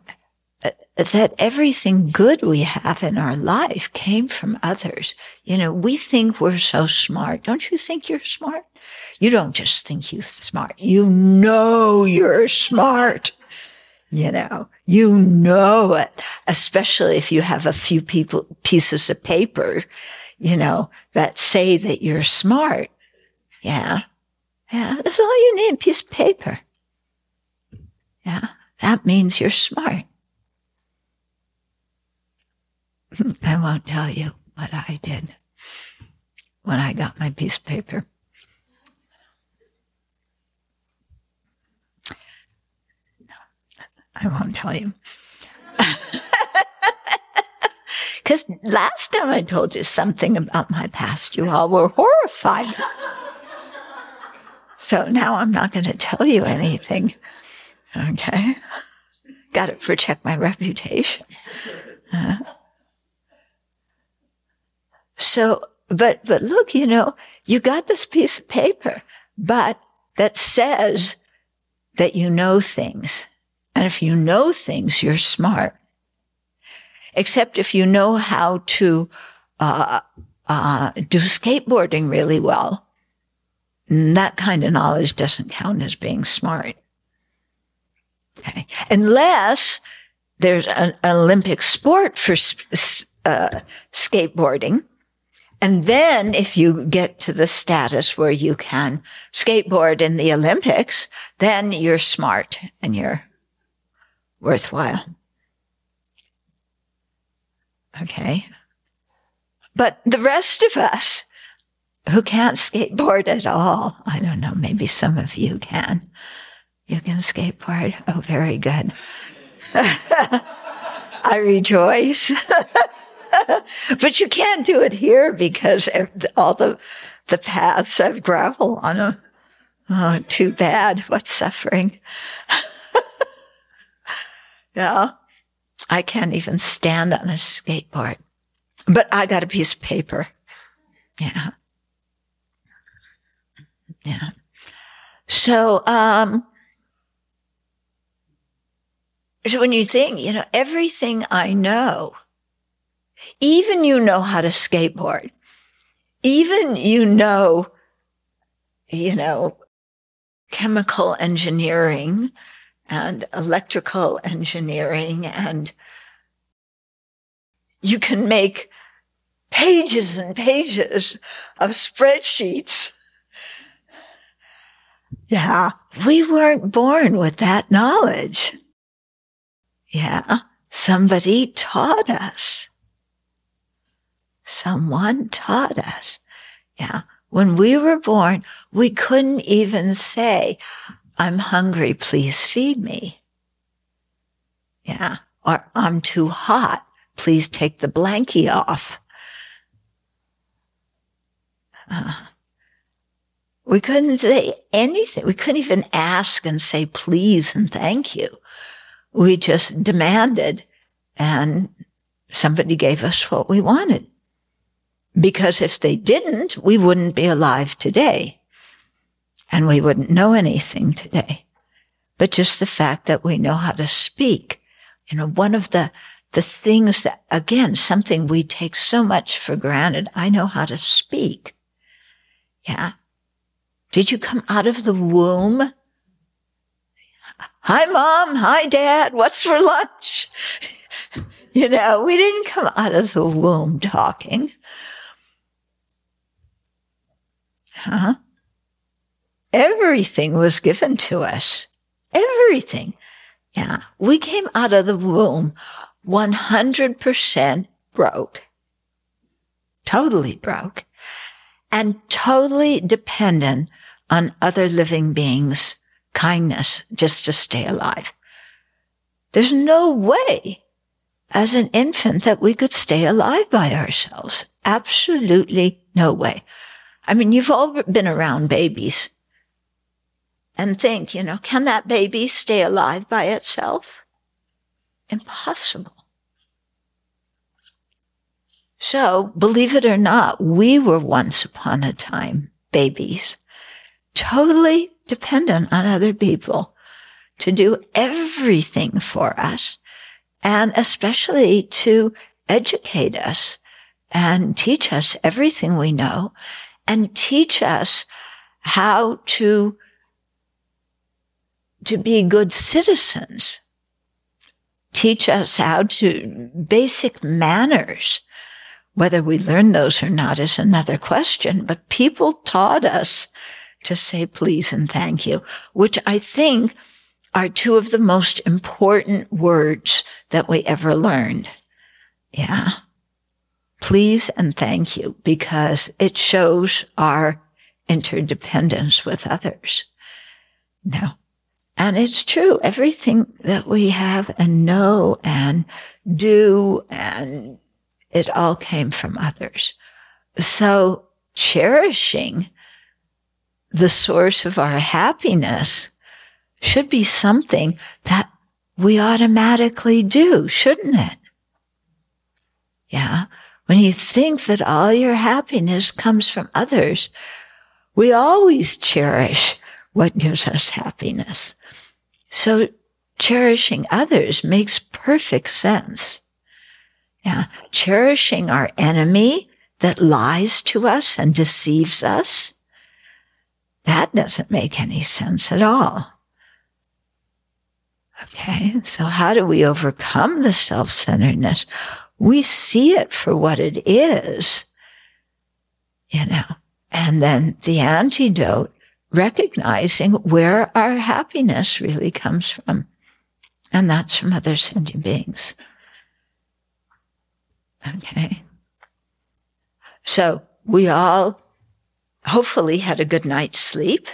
that everything good we have in our life came from others. You know, we think we're so smart. Don't you think you're smart? You don't just think you're smart. You know you're smart. You know, you know it, especially if you have a few people, pieces of paper, you know, that say that you're smart. Yeah. Yeah. That's all you need, piece of paper. Yeah. That means you're smart. I won't tell you what I did when I got my piece of paper. I won't tell you. [LAUGHS] Because last time I told you something about my past, you all were horrified. so now I'm not going to tell you anything. Okay? [LAUGHS] Got to protect my reputation. Uh, so, but, but look, you know, you got this piece of paper, but that says that you know things. And if you know things, you're smart. Except if you know how to, uh, uh, do skateboarding really well, that kind of knowledge doesn't count as being smart. Okay. Unless there's an, Olympic sport for uh, skateboarding, and then if you get to the status where you can skateboard in the Olympics, then you're smart and you're worthwhile. Okay. But the rest of us who can't skateboard at all, I don't know, maybe some of you can. You can skateboard? Oh, very good. [LAUGHS] I rejoice. [LAUGHS] [LAUGHS] but you can't do it here because all the the paths have gravel on them. Oh, too bad. What suffering. [LAUGHS] yeah. I can't even stand on a skateboard. But I got a piece of paper. Yeah. Yeah. So, um, so when you think, you know, everything I know even you know how to skateboard. Even you know, you know, chemical engineering and electrical engineering and you can make pages and pages of spreadsheets. Yeah, we weren't born with that knowledge. Yeah, somebody taught us. Someone taught us. Yeah. When we were born, we couldn't even say, I'm hungry, please feed me. Yeah. Or I'm too hot, please take the blankie off. Uh, we couldn't say anything. We couldn't even ask and say please and thank you. We just demanded and somebody gave us what we wanted. Because if they didn't, we wouldn't be alive today. And we wouldn't know anything today. But just the fact that we know how to speak, you know, one of the, the things that, again, something we take so much for granted. I know how to speak. Yeah. Did you come out of the womb? Hi, mom. Hi, dad. What's for lunch? [LAUGHS] you know, we didn't come out of the womb talking. Huh? Everything was given to us. Everything. Yeah. We came out of the womb 100% broke. Totally broke. And totally dependent on other living beings' kindness just to stay alive. There's no way as an infant that we could stay alive by ourselves. Absolutely no way. I mean, you've all been around babies and think, you know, can that baby stay alive by itself? Impossible. So, believe it or not, we were once upon a time babies, totally dependent on other people to do everything for us and especially to educate us and teach us everything we know and teach us how to to be good citizens. Teach us how to basic manners. Whether we learn those or not is another question, but people taught us to say please and thank you, which I think are two of the most important words that we ever learned. Yeah. Please and thank you because it shows our interdependence with others. No. And it's true. Everything that we have and know and do and it all came from others. So cherishing the source of our happiness should be something that we automatically do, shouldn't it? Yeah. When you think that all your happiness comes from others, we always cherish what gives us happiness. So cherishing others makes perfect sense. Yeah. Cherishing our enemy that lies to us and deceives us. That doesn't make any sense at all. Okay. So how do we overcome the self-centeredness? We see it for what it is, you know, and then the antidote recognizing where our happiness really comes from. And that's from other sentient beings. Okay. So we all hopefully had a good night's sleep.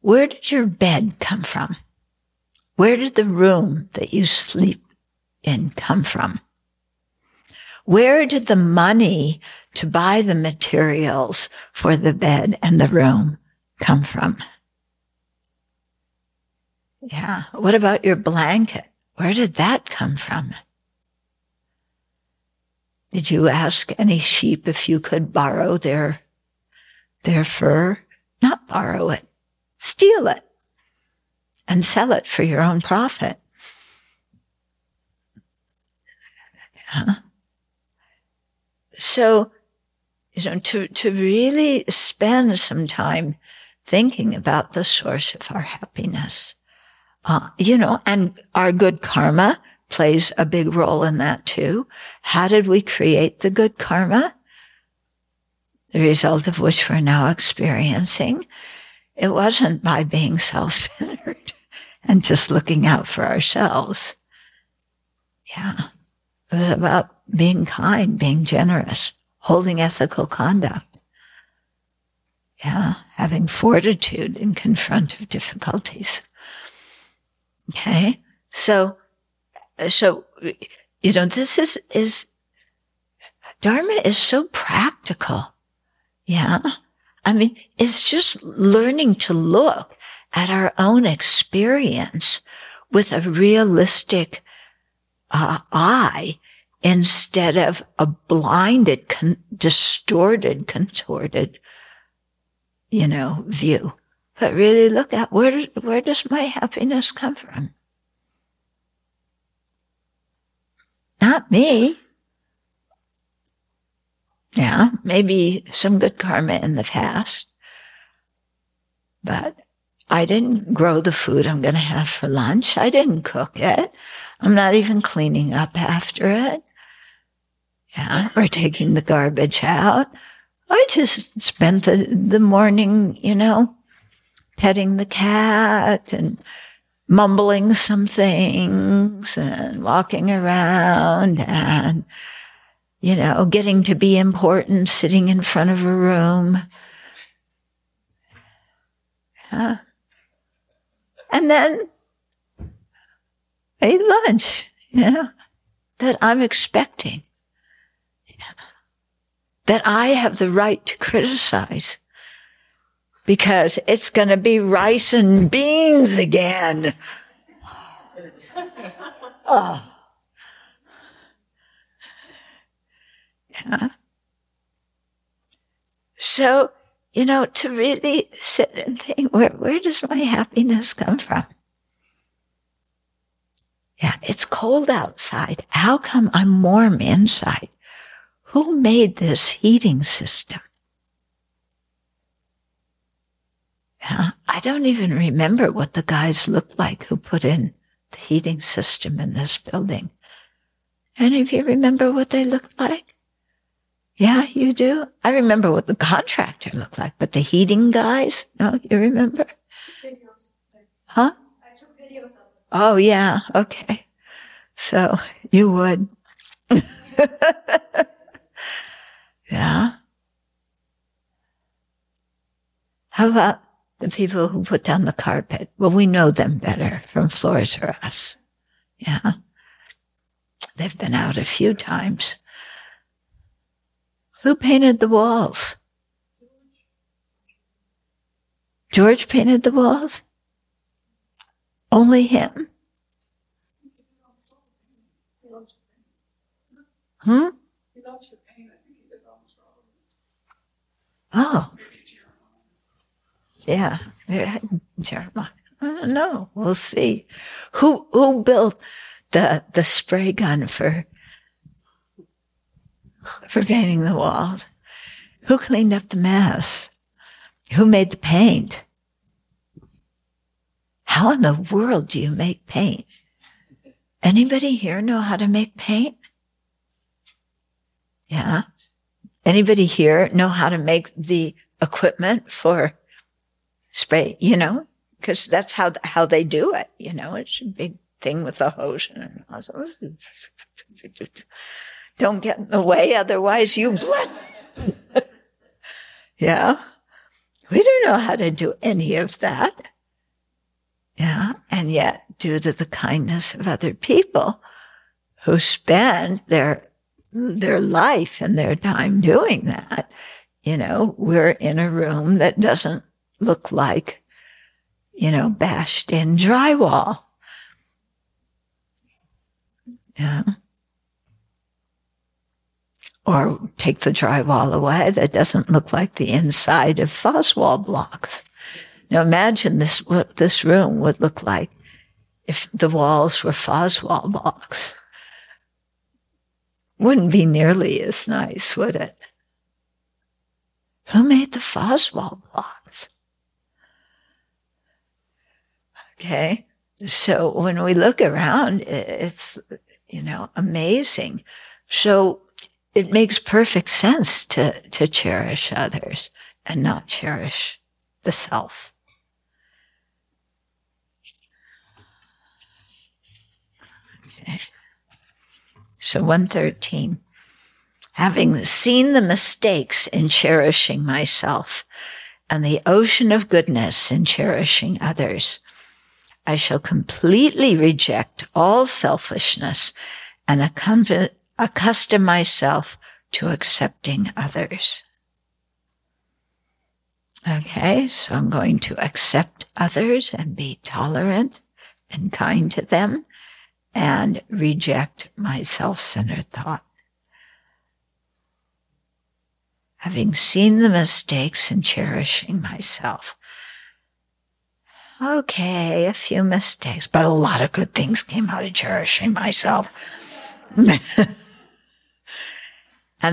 Where did your bed come from? Where did the room that you sleep in come from? Where did the money to buy the materials for the bed and the room come from? Yeah. What about your blanket? Where did that come from? Did you ask any sheep if you could borrow their, their fur? Not borrow it, steal it and sell it for your own profit. Yeah. So you know, to, to really spend some time thinking about the source of our happiness. Uh, you know, and our good karma plays a big role in that too. How did we create the good karma? The result of which we're now experiencing. It wasn't by being self-centered [LAUGHS] and just looking out for ourselves. Yeah. It was about being kind, being generous, holding ethical conduct. Yeah, having fortitude in confront of difficulties. Okay, so, so, you know, this is, is, Dharma is so practical. Yeah. I mean, it's just learning to look at our own experience with a realistic uh, eye instead of a blinded, con- distorted, contorted, you know, view. But really look at where does, where does my happiness come from? Not me. Yeah, maybe some good karma in the past, but I didn't grow the food I'm going to have for lunch. I didn't cook it. I'm not even cleaning up after it. Yeah, [LAUGHS] or taking the garbage out. I just spent the, the morning, you know, petting the cat and mumbling some things and walking around and, you know, getting to be important, sitting in front of a room. Yeah. And then a lunch, you know, that I'm expecting. That I have the right to criticize because it's going to be rice and beans again. [LAUGHS] Oh. Yeah. So, you know, to really sit and think, where, where does my happiness come from? Yeah, it's cold outside. How come I'm warm inside? Who made this heating system? I don't even remember what the guys looked like who put in the heating system in this building. Any of you remember what they looked like? Yeah, you do? I remember what the contractor looked like, but the heating guys? No, you remember? Huh? I took videos of it. Oh, yeah. Okay. So you would. [LAUGHS] yeah. How about the people who put down the carpet? Well, we know them better from Floors or Us. Yeah. They've been out a few times. Who painted the walls? George painted the walls? Only him? Hmm? He loves to paint. I think he did almost all of it. Oh, yeah. Jeremiah. I don't know. We'll see. Who who built the the spray gun for for painting the walls? Who cleaned up the mess? Who made the paint? How in the world do you make paint? Anybody here know how to make paint? Yeah. Anybody here know how to make the equipment for spray, you know, because that's how, how they do it. You know, it's a big thing with a hose and. [LAUGHS] Don't get in the way. Otherwise you blood. [LAUGHS] yeah. We don't know how to do any of that. Yeah. And yet due to the kindness of other people who spend their, their life and their time doing that, you know, we're in a room that doesn't look like, you know, bashed in drywall. Yeah. Or take the drywall away that doesn't look like the inside of Faswall blocks. Now imagine this, what this room would look like if the walls were Faswall blocks. Wouldn't be nearly as nice, would it? Who made the Faswall blocks? Okay. So when we look around, it's, you know, amazing. So it makes perfect sense to, to cherish others and not cherish the self. Okay. So 113. Having seen the mistakes in cherishing myself and the ocean of goodness in cherishing others, I shall completely reject all selfishness and accustom myself to accepting others. Okay, so I'm going to accept others and be tolerant and kind to them and reject my self-centered thought. Having seen the mistakes and cherishing myself, okay, a few mistakes, but a lot of good things came out of cherishing myself. [LAUGHS] and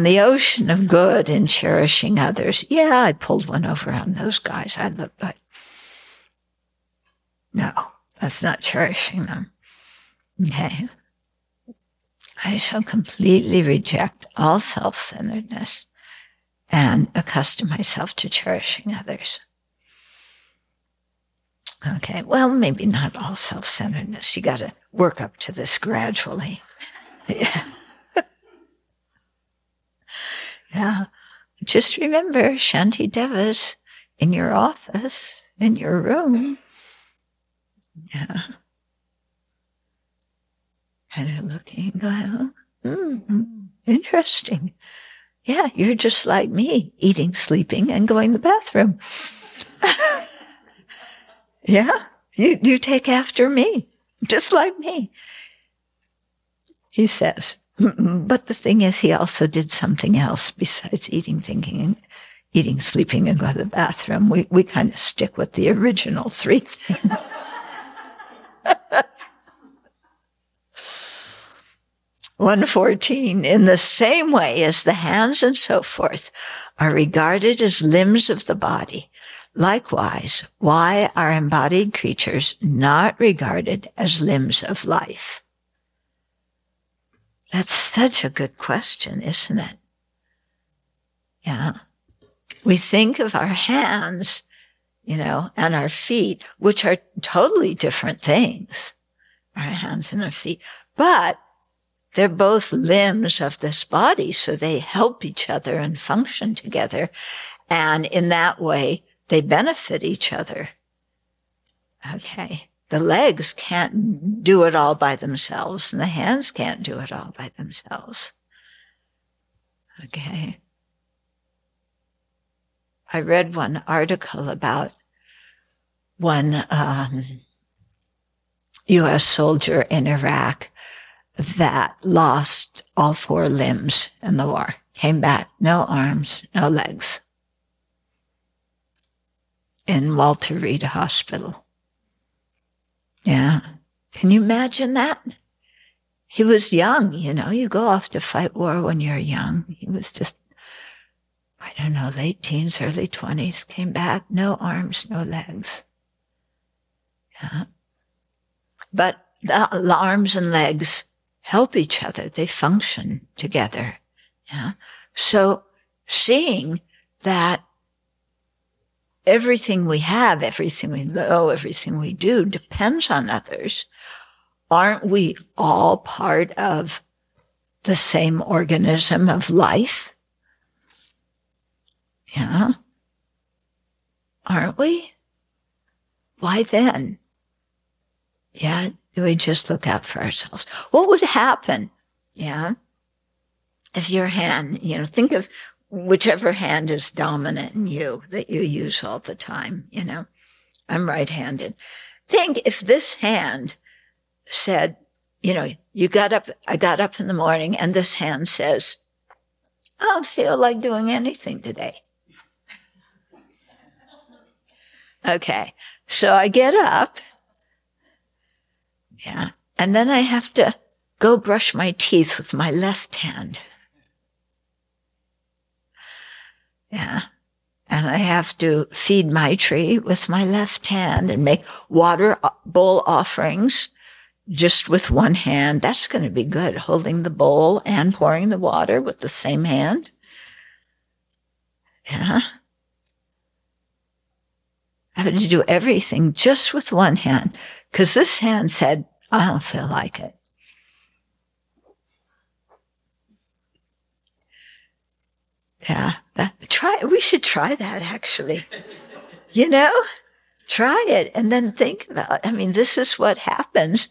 the ocean of good in cherishing others. Yeah, I pulled one over on those guys. I looked like, No, that's not cherishing them. Okay. [LAUGHS] I shall completely reject all self centeredness and accustom myself to cherishing others. Okay, well, maybe not all self centeredness. You got to work up to this gradually. yeah. [LAUGHS] yeah. Just remember Shantideva's in your office, in your room. Yeah. Kind of looking, going, mm, interesting. Yeah, you're just like me, eating, sleeping, and going to the bathroom. [LAUGHS] yeah, you, you take after me, just like me. He says, but the thing is, he also did something else besides eating, thinking, eating, sleeping, and go to the bathroom. We, we kind of stick with the original three [LAUGHS] things. 114. In the same way as the hands and so forth are regarded as limbs of the body, likewise, why are embodied creatures not regarded as limbs of life? That's such a good question, isn't it? Yeah. We think of our hands, you know, and our feet, which are totally different things. Our hands and our feet. But they're both limbs of this body, so they help each other and function together. And in that way, they benefit each other. Okay. The legs can't do it all by themselves and the hands can't do it all by themselves. Okay. I read one article about one um, U.S. soldier in Iraq that lost all four limbs in the war. Came back, no arms, no legs. In Walter Reed Hospital. Yeah. Can you imagine that? He was young, you know, you go off to fight war when you're young. He was just, I don't know, late teens, early twenties, came back, no arms, no legs. Yeah. But the arms and legs help each other. They function together. Yeah. So seeing that everything we have, everything we know, everything we do depends on others. Aren't we all part of the same organism of life? Yeah. Aren't we? Why then? Yeah we just look out for ourselves. What would happen? Yeah. If your hand, you know, think of whichever hand is dominant in you that you use all the time, you know. I'm right handed. Think if this hand said, you know, you got up, I got up in the morning and this hand says, I don't feel like doing anything today. Okay. So I get up yeah. And then I have to go brush my teeth with my left hand. Yeah. And I have to feed my tree with my left hand and make water bowl offerings just with one hand. That's going to be good. Holding the bowl and pouring the water with the same hand. Yeah. Had to do everything just with one hand because this hand said, I don't feel like it. Yeah, that, try. We should try that actually. you know, try it and then think about. I mean, this is what happens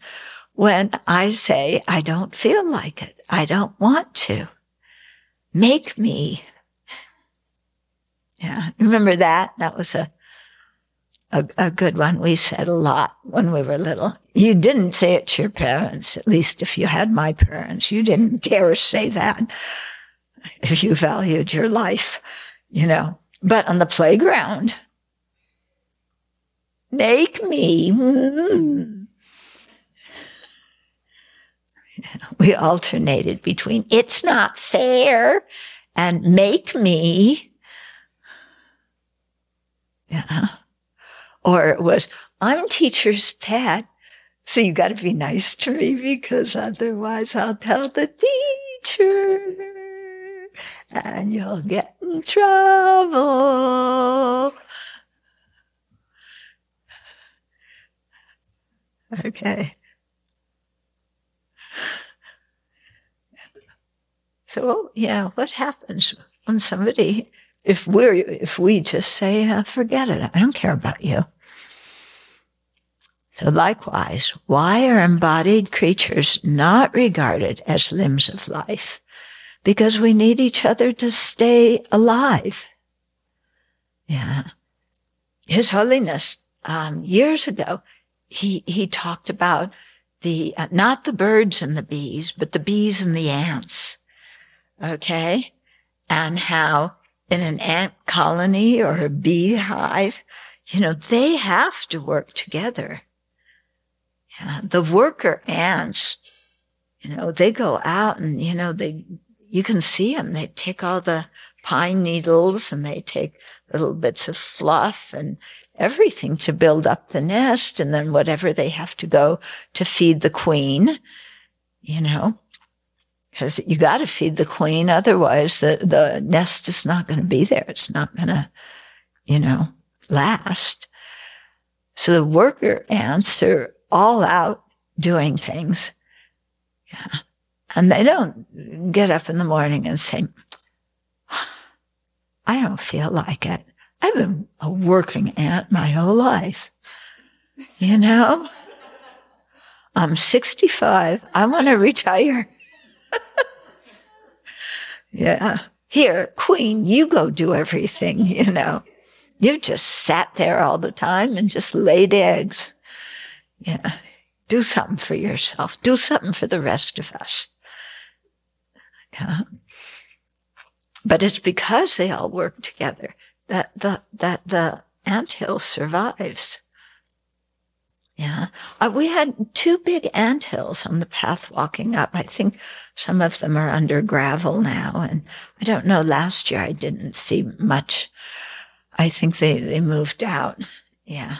when I say I don't feel like it. I don't want to. Make me. Yeah, remember that? That was a a, a good one we said a lot when we were little. You didn't say it to your parents, at least if you had my parents. You didn't [LAUGHS] dare say that if you valued your life, you know. But on the playground, make me. Mm. We alternated between it's not fair and make me. Yeah. Or it was, I'm teacher's pet. So you got to be nice to me because otherwise I'll tell the teacher and you'll get in trouble. Okay. So yeah, what happens when somebody, if we're, if we just say, uh, forget it, I don't care about you. So likewise, why are embodied creatures not regarded as limbs of life? Because we need each other to stay alive. Yeah. His Holiness, um, years ago, he, he talked about the, uh, not the birds and the bees, but the bees and the ants okay? And how in an ant colony or a beehive, you know, they have to work together. Yeah, the worker ants, you know, they go out and, you know, they, you can see them. They take all the pine needles and they take little bits of fluff and everything to build up the nest. And then whatever they have to go to feed the queen, you know, because you got to feed the queen. Otherwise, the, the nest is not going to be there. It's not going to, you know, last. So the worker ants are all out doing things. Yeah. And they don't get up in the morning and say, I don't feel like it. I've been a working ant my whole life. You know? I'm 65. I want to retire. [LAUGHS] yeah. Here, queen, you go do everything, you know. You just sat there all the time and just laid eggs. Yeah. Do something for yourself. Do something for the rest of us. Yeah. But it's because they all work together that the, that the anthill survives. Yeah. Uh, we had two big ant hills on the path walking up. I think some of them are under gravel now. And I don't know, last year I didn't see much. I think they, they moved out. Yeah.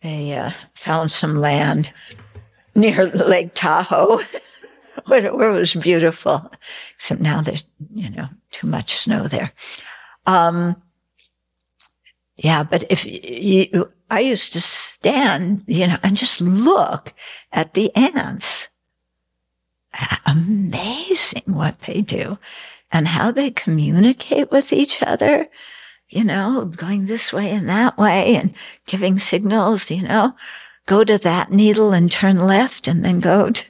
They uh, found some land near [LAUGHS] Lake Tahoe [LAUGHS] where, it was beautiful. Except now there's, you know, too much snow there. Um, yeah, but if you, I used to stand, you know, and just look at the ants. Amazing what they do and how they communicate with each other, you know, going this way and that way and giving signals, you know, go to that needle and turn left and then go to,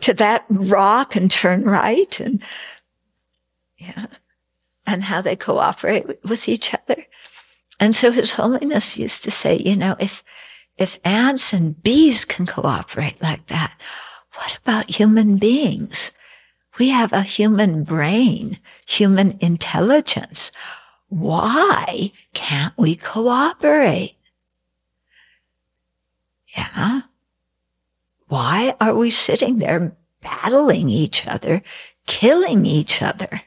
to that rock and turn right and yeah, and how they cooperate with each other. And so His Holiness used to say, you know, if, if ants and bees can cooperate like that, what about human beings? We have a human brain, human intelligence. Why can't we cooperate? Yeah. Why are we sitting there battling each other, killing each other,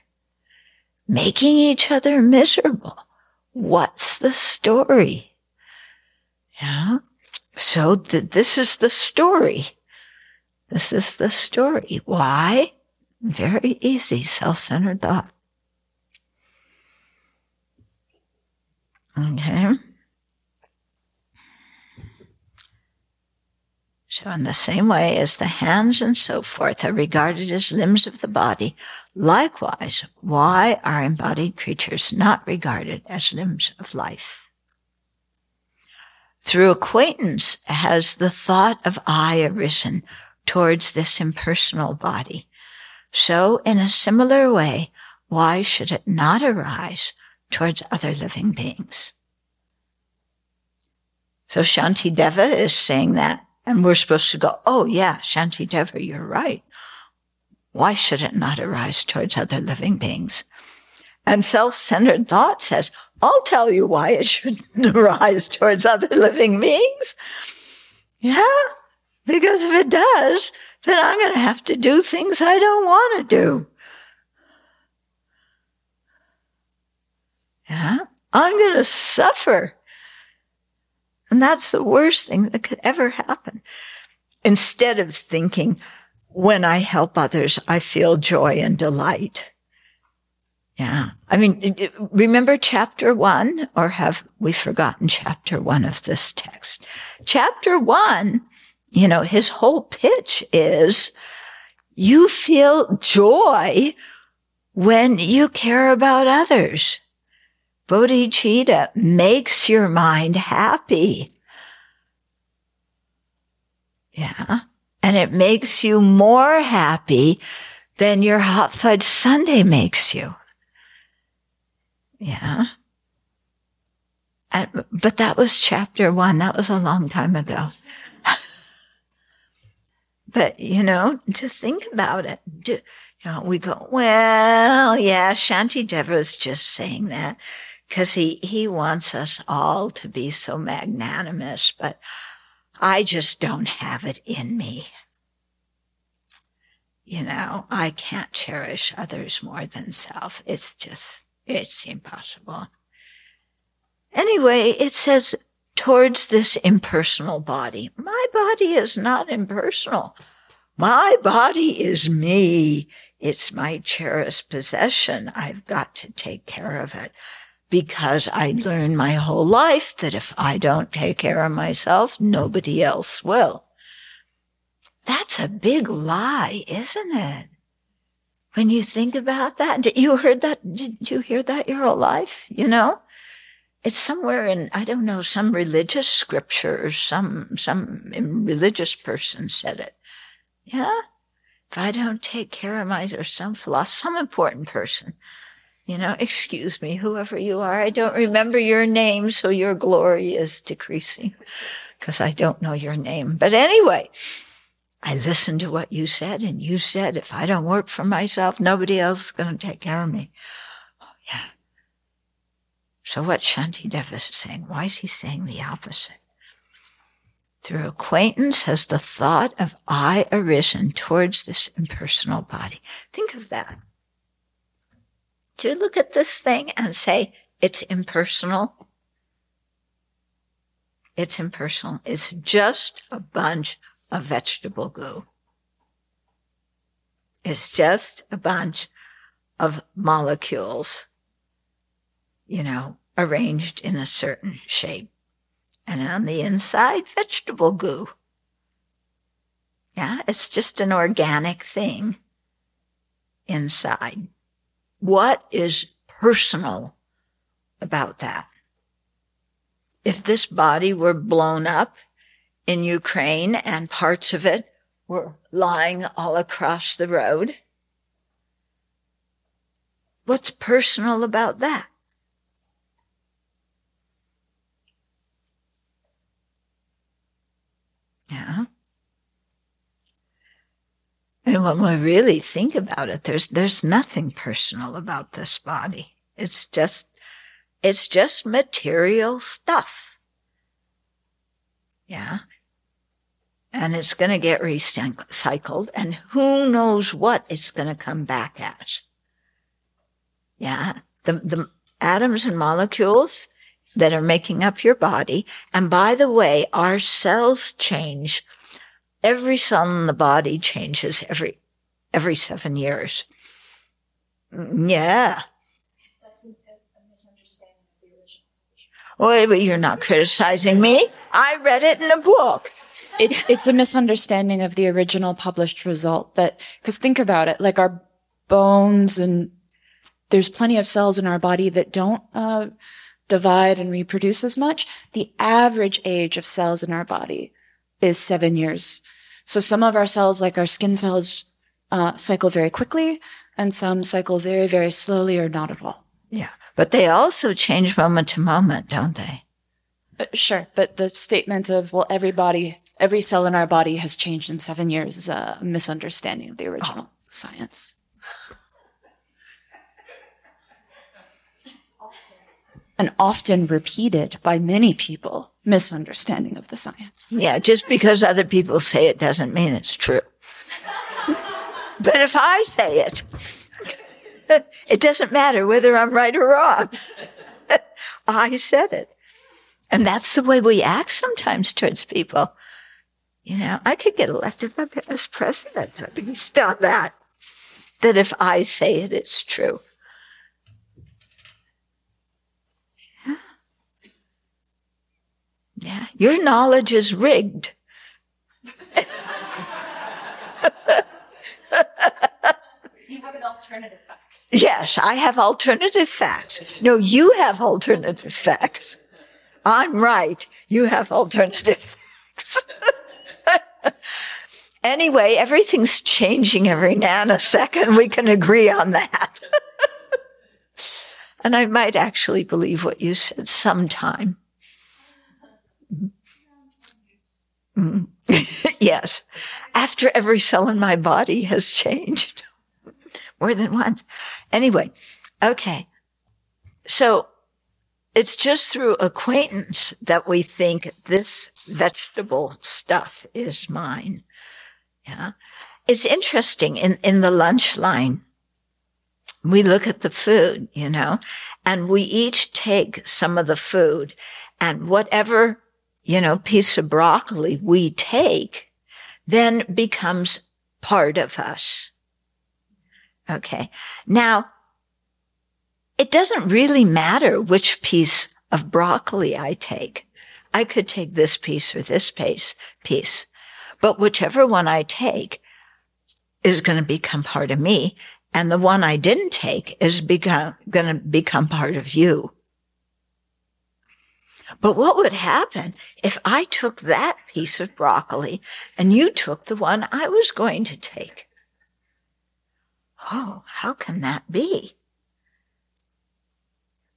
making each other miserable? What's the story? Yeah. So th- this is the story. This is the story. Why? Very easy, self-centered thought. Okay. So, in the same way as the hands and so forth are regarded as limbs of the body, likewise, why are embodied creatures not regarded as limbs of life? Through acquaintance has the thought of I arisen towards this impersonal body. So, in a similar way, why should it not arise towards other living beings? So Shantideva is saying that and we're supposed to go, oh yeah, Shantideva, you're right. Why should it not arise towards other living beings? And self-centered thought says, I'll tell you why it [LAUGHS] shouldn't arise towards other living beings. Yeah, because if it does, then I'm going to have to do things I don't want to do. Yeah, I'm going to suffer And that's the worst thing that could ever happen. Instead of thinking, when I help others, I feel joy and delight. Yeah. I mean, remember chapter one, or have we forgotten chapter one of this text? Chapter one, you know, his whole pitch is you feel joy when you care about others. Bodhicitta makes your mind happy. Yeah. And it makes you more happy than your hot fudge sundae makes you. Yeah. And, but that was chapter one. That was a long time ago. [LAUGHS] but, you know, to think about it, to, you know, we go, well, yeah, Shantideva is just saying that because he, he wants us all to be so magnanimous, but I just don't have it in me. You know, I can't cherish others more than self. It's just, it's impossible. Anyway, it says towards this impersonal body. My body is not impersonal. My body is me. It's my cherished possession. I've got to take care of it because I learned my whole life that if I don't take care of myself, nobody else will. That's a big lie, isn't it? When you think about that, did you heard that? Did you hear that your whole life? You know, it's somewhere in I don't know some religious scripture or some some religious person said it. Yeah, if I don't take care of myself, or some philosopher, some important person, you know, excuse me, whoever you are, I don't remember your name, so your glory is decreasing because I don't know your name. But anyway, I listened to what you said, and you said, if I don't work for myself, nobody else is going to take care of me. Oh, yeah. So what Shantideva is saying, why is he saying the opposite? Through acquaintance has the thought of I arisen towards this impersonal body. Think of that to look at this thing and say it's impersonal. It's impersonal. It's just a bunch of vegetable goo. It's just a bunch of molecules, you know, arranged in a certain shape. And on the inside, vegetable goo. Yeah, it's just an organic thing inside. What is personal about that? If this body were blown up in Ukraine and parts of it were lying all across the road, what's personal about that? Yeah. And when we really think about it, there's, there's nothing personal about this body. It's just, it's just material stuff. Yeah. And it's going to get recycled and who knows what it's going to come back as. Yeah. The, the atoms and molecules that are making up your body. And by the way, our cells change every cell in the body changes every every seven years. Yeah. That's a, a misunderstanding of the original. Well, you're not criticizing me. I read it in a book. It's it's a misunderstanding of the original published result that because think about it, like our bones and there's plenty of cells in our body that don't uh, divide and reproduce as much. The average age of cells in our body is seven years. So some of our cells, like our skin cells, uh, cycle very quickly, and some cycle very, very slowly or not at all. Yeah. But they also change moment to moment, don't they? Uh, sure. But the statement of, well, every body, every cell in our body has changed in seven years is a misunderstanding of the original oh. science. And often repeated by many people misunderstanding of the science. Yeah, just because other people say it doesn't mean it's true. [LAUGHS] but if I say it, [LAUGHS] it doesn't matter whether I'm right or wrong. [LAUGHS] I said it. And that's the way we act sometimes towards people. You know, I could get elected as president based on that. That if I say it, it's true. Yeah. Yeah. Your knowledge is rigged. you have an alternative fact. Yes, I have alternative facts. No, you have alternative facts. I'm right. You have alternative facts. [LAUGHS] anyway, everything's changing every nanosecond. We can agree on that. [LAUGHS] and I might actually believe what you said sometime. [LAUGHS] Yes. After every cell in my body has changed [LAUGHS] more than once. Anyway, okay. So it's just through acquaintance that we think this vegetable stuff is mine. Yeah. It's interesting in, in the lunch line. We look at the food, you know, and we each take some of the food and whatever, you know, piece of broccoli we take then becomes part of us. Okay. Now, it doesn't really matter which piece of broccoli I take. I could take this piece or this piece, piece, but whichever one I take is going to become part of me. And the one I didn't take is become, going to become part of you. But what would happen if I took that piece of broccoli and you took the one I was going to take? Oh, how can that be?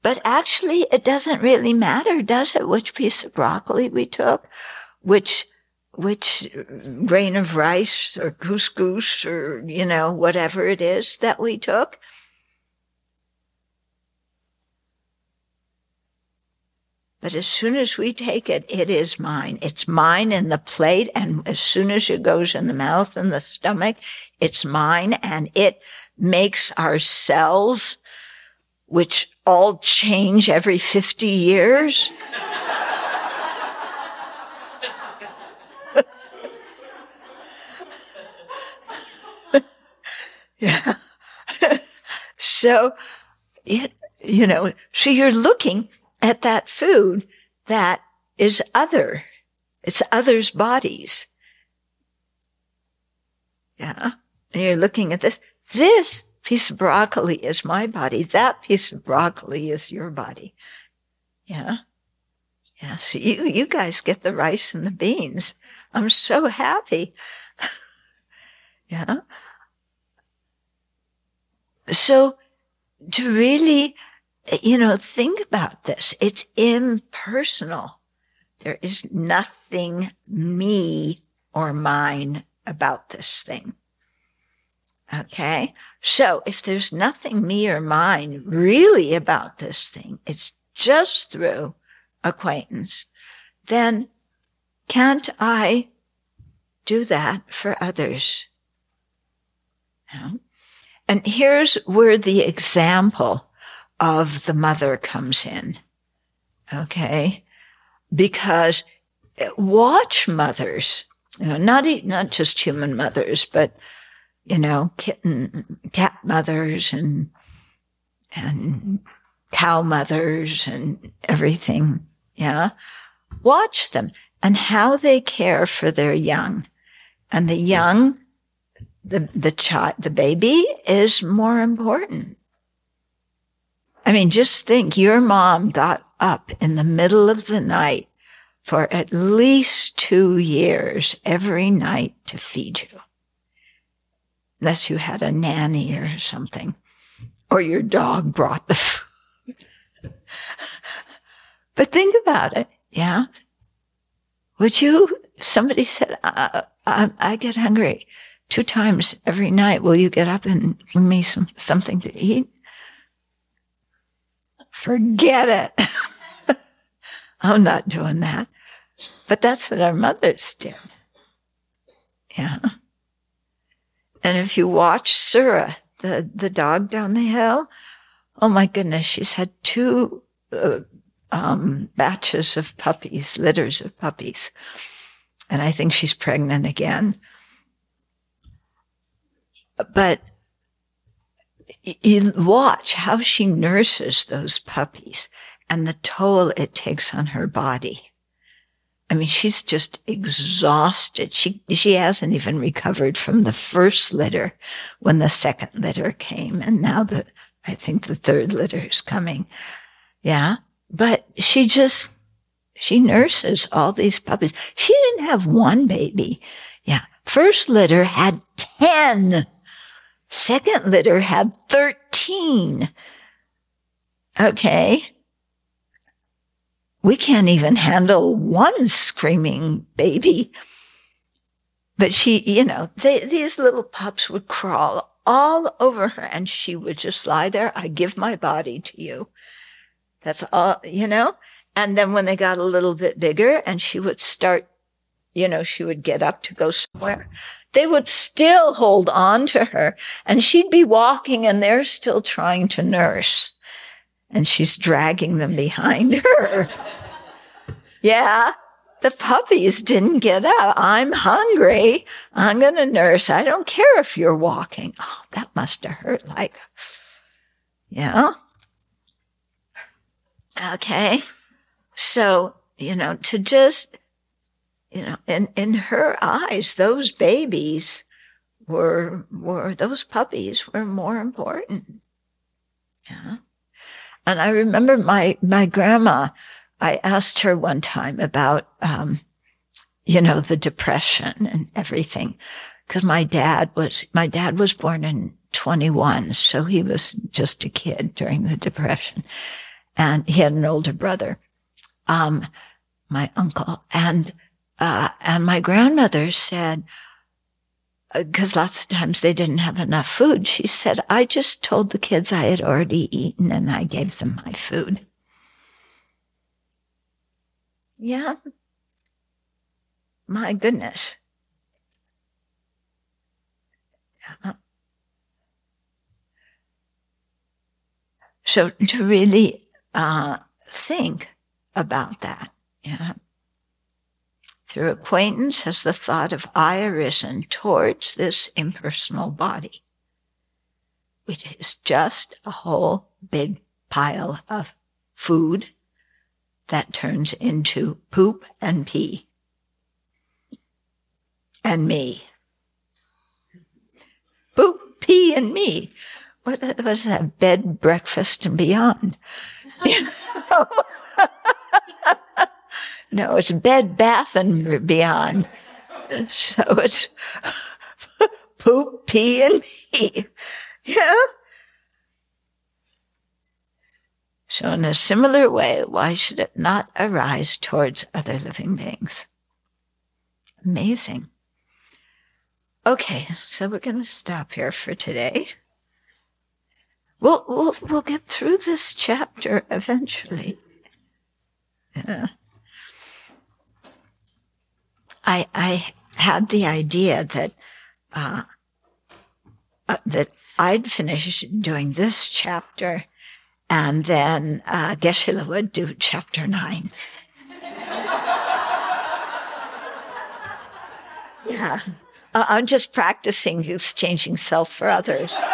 But actually, it doesn't really matter, does it? Which piece of broccoli we took, which, which grain of rice or couscous or, you know, whatever it is that we took. But as soon as we take it, it is mine. It's mine in the plate. And as soon as it goes in the mouth and the stomach, it's mine. And it makes our cells, which all change every 50 years. [LAUGHS] yeah. [LAUGHS] so, it, you know, so you're looking at that food that is other. It's others' bodies. Yeah. And you're looking at this. This piece of broccoli is my body. That piece of broccoli is your body. Yeah. Yeah. So you, you guys get the rice and the beans. I'm so happy. [LAUGHS] yeah. So to really you know, think about this. It's impersonal. There is nothing me or mine about this thing. Okay. So if there's nothing me or mine really about this thing, it's just through acquaintance, then can't I do that for others? And here's where the example of the mother comes in. Okay. Because watch mothers, you know, not, not just human mothers, but, you know, kitten, cat mothers and, and cow mothers and everything. Yeah. Watch them and how they care for their young. And the young, the, the child, the baby is more important. I mean, just think your mom got up in the middle of the night for at least two years every night to feed you. Unless you had a nanny or something, or your dog brought the food. [LAUGHS] but think about it. Yeah. Would you, somebody said, I, I, I get hungry two times every night. Will you get up and bring me some, something to eat? Forget it. [LAUGHS] I'm not doing that. But that's what our mothers did. Yeah. And if you watch Surah, the, the dog down the hill, oh my goodness, she's had two uh, um, batches of puppies, litters of puppies. And I think she's pregnant again. But you watch how she nurses those puppies and the toll it takes on her body. I mean, she's just exhausted. She, she hasn't even recovered from the first litter when the second litter came. And now the, I think the third litter is coming. Yeah. But she just, she nurses all these puppies. She didn't have one baby. Yeah. First litter had 10. Second litter had 13. Okay we can't even handle one screaming baby. But she, you know, they, these little pups would crawl all over her and she would just lie there. I give my body to you. That's all, you know? And then when they got a little bit bigger and she would start, you know, she would get up to go somewhere, they would still hold on to her and she'd be walking and they're still trying to nurse and she's dragging them behind her. [LAUGHS] yeah. The puppies didn't get up. I'm hungry. I'm going to nurse. I don't care if you're walking. Oh, that must have hurt like, yeah. Okay. So, you know, to just, you know, in, in her eyes, those babies were, were, those puppies were more important. Yeah. And I remember my, my grandma, I asked her one time about, um, you know, the depression and everything. Cause my dad was, my dad was born in 21. So he was just a kid during the depression and he had an older brother, um, my uncle and, uh, and my grandmother said, because uh, lots of times they didn't have enough food. She said, I just told the kids I had already eaten and I gave them my food. Yeah. My goodness. Yeah. So to really uh, think about that, yeah. Through acquaintance has the thought of I arisen towards this impersonal body, which is just a whole big pile of food that turns into poop and pee. And me. Poop, pee, and me. What was that? Bed, breakfast, and beyond. You [LAUGHS] know? [LAUGHS] No, it's bed, bath, and beyond. So it's [LAUGHS] poop, pee, and pee. Yeah. So in a similar way, why should it not arise towards other living beings? Amazing. Okay, so we're going to stop here for today. We'll, we'll, we'll get through this chapter eventually. Yeah. I, I had the idea that, uh, uh, that I'd finish doing this chapter and then, uh, Geshe-la would do chapter nine. [LAUGHS] yeah. Uh, I'm just practicing exchanging self for others. [LAUGHS]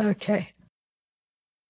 okay.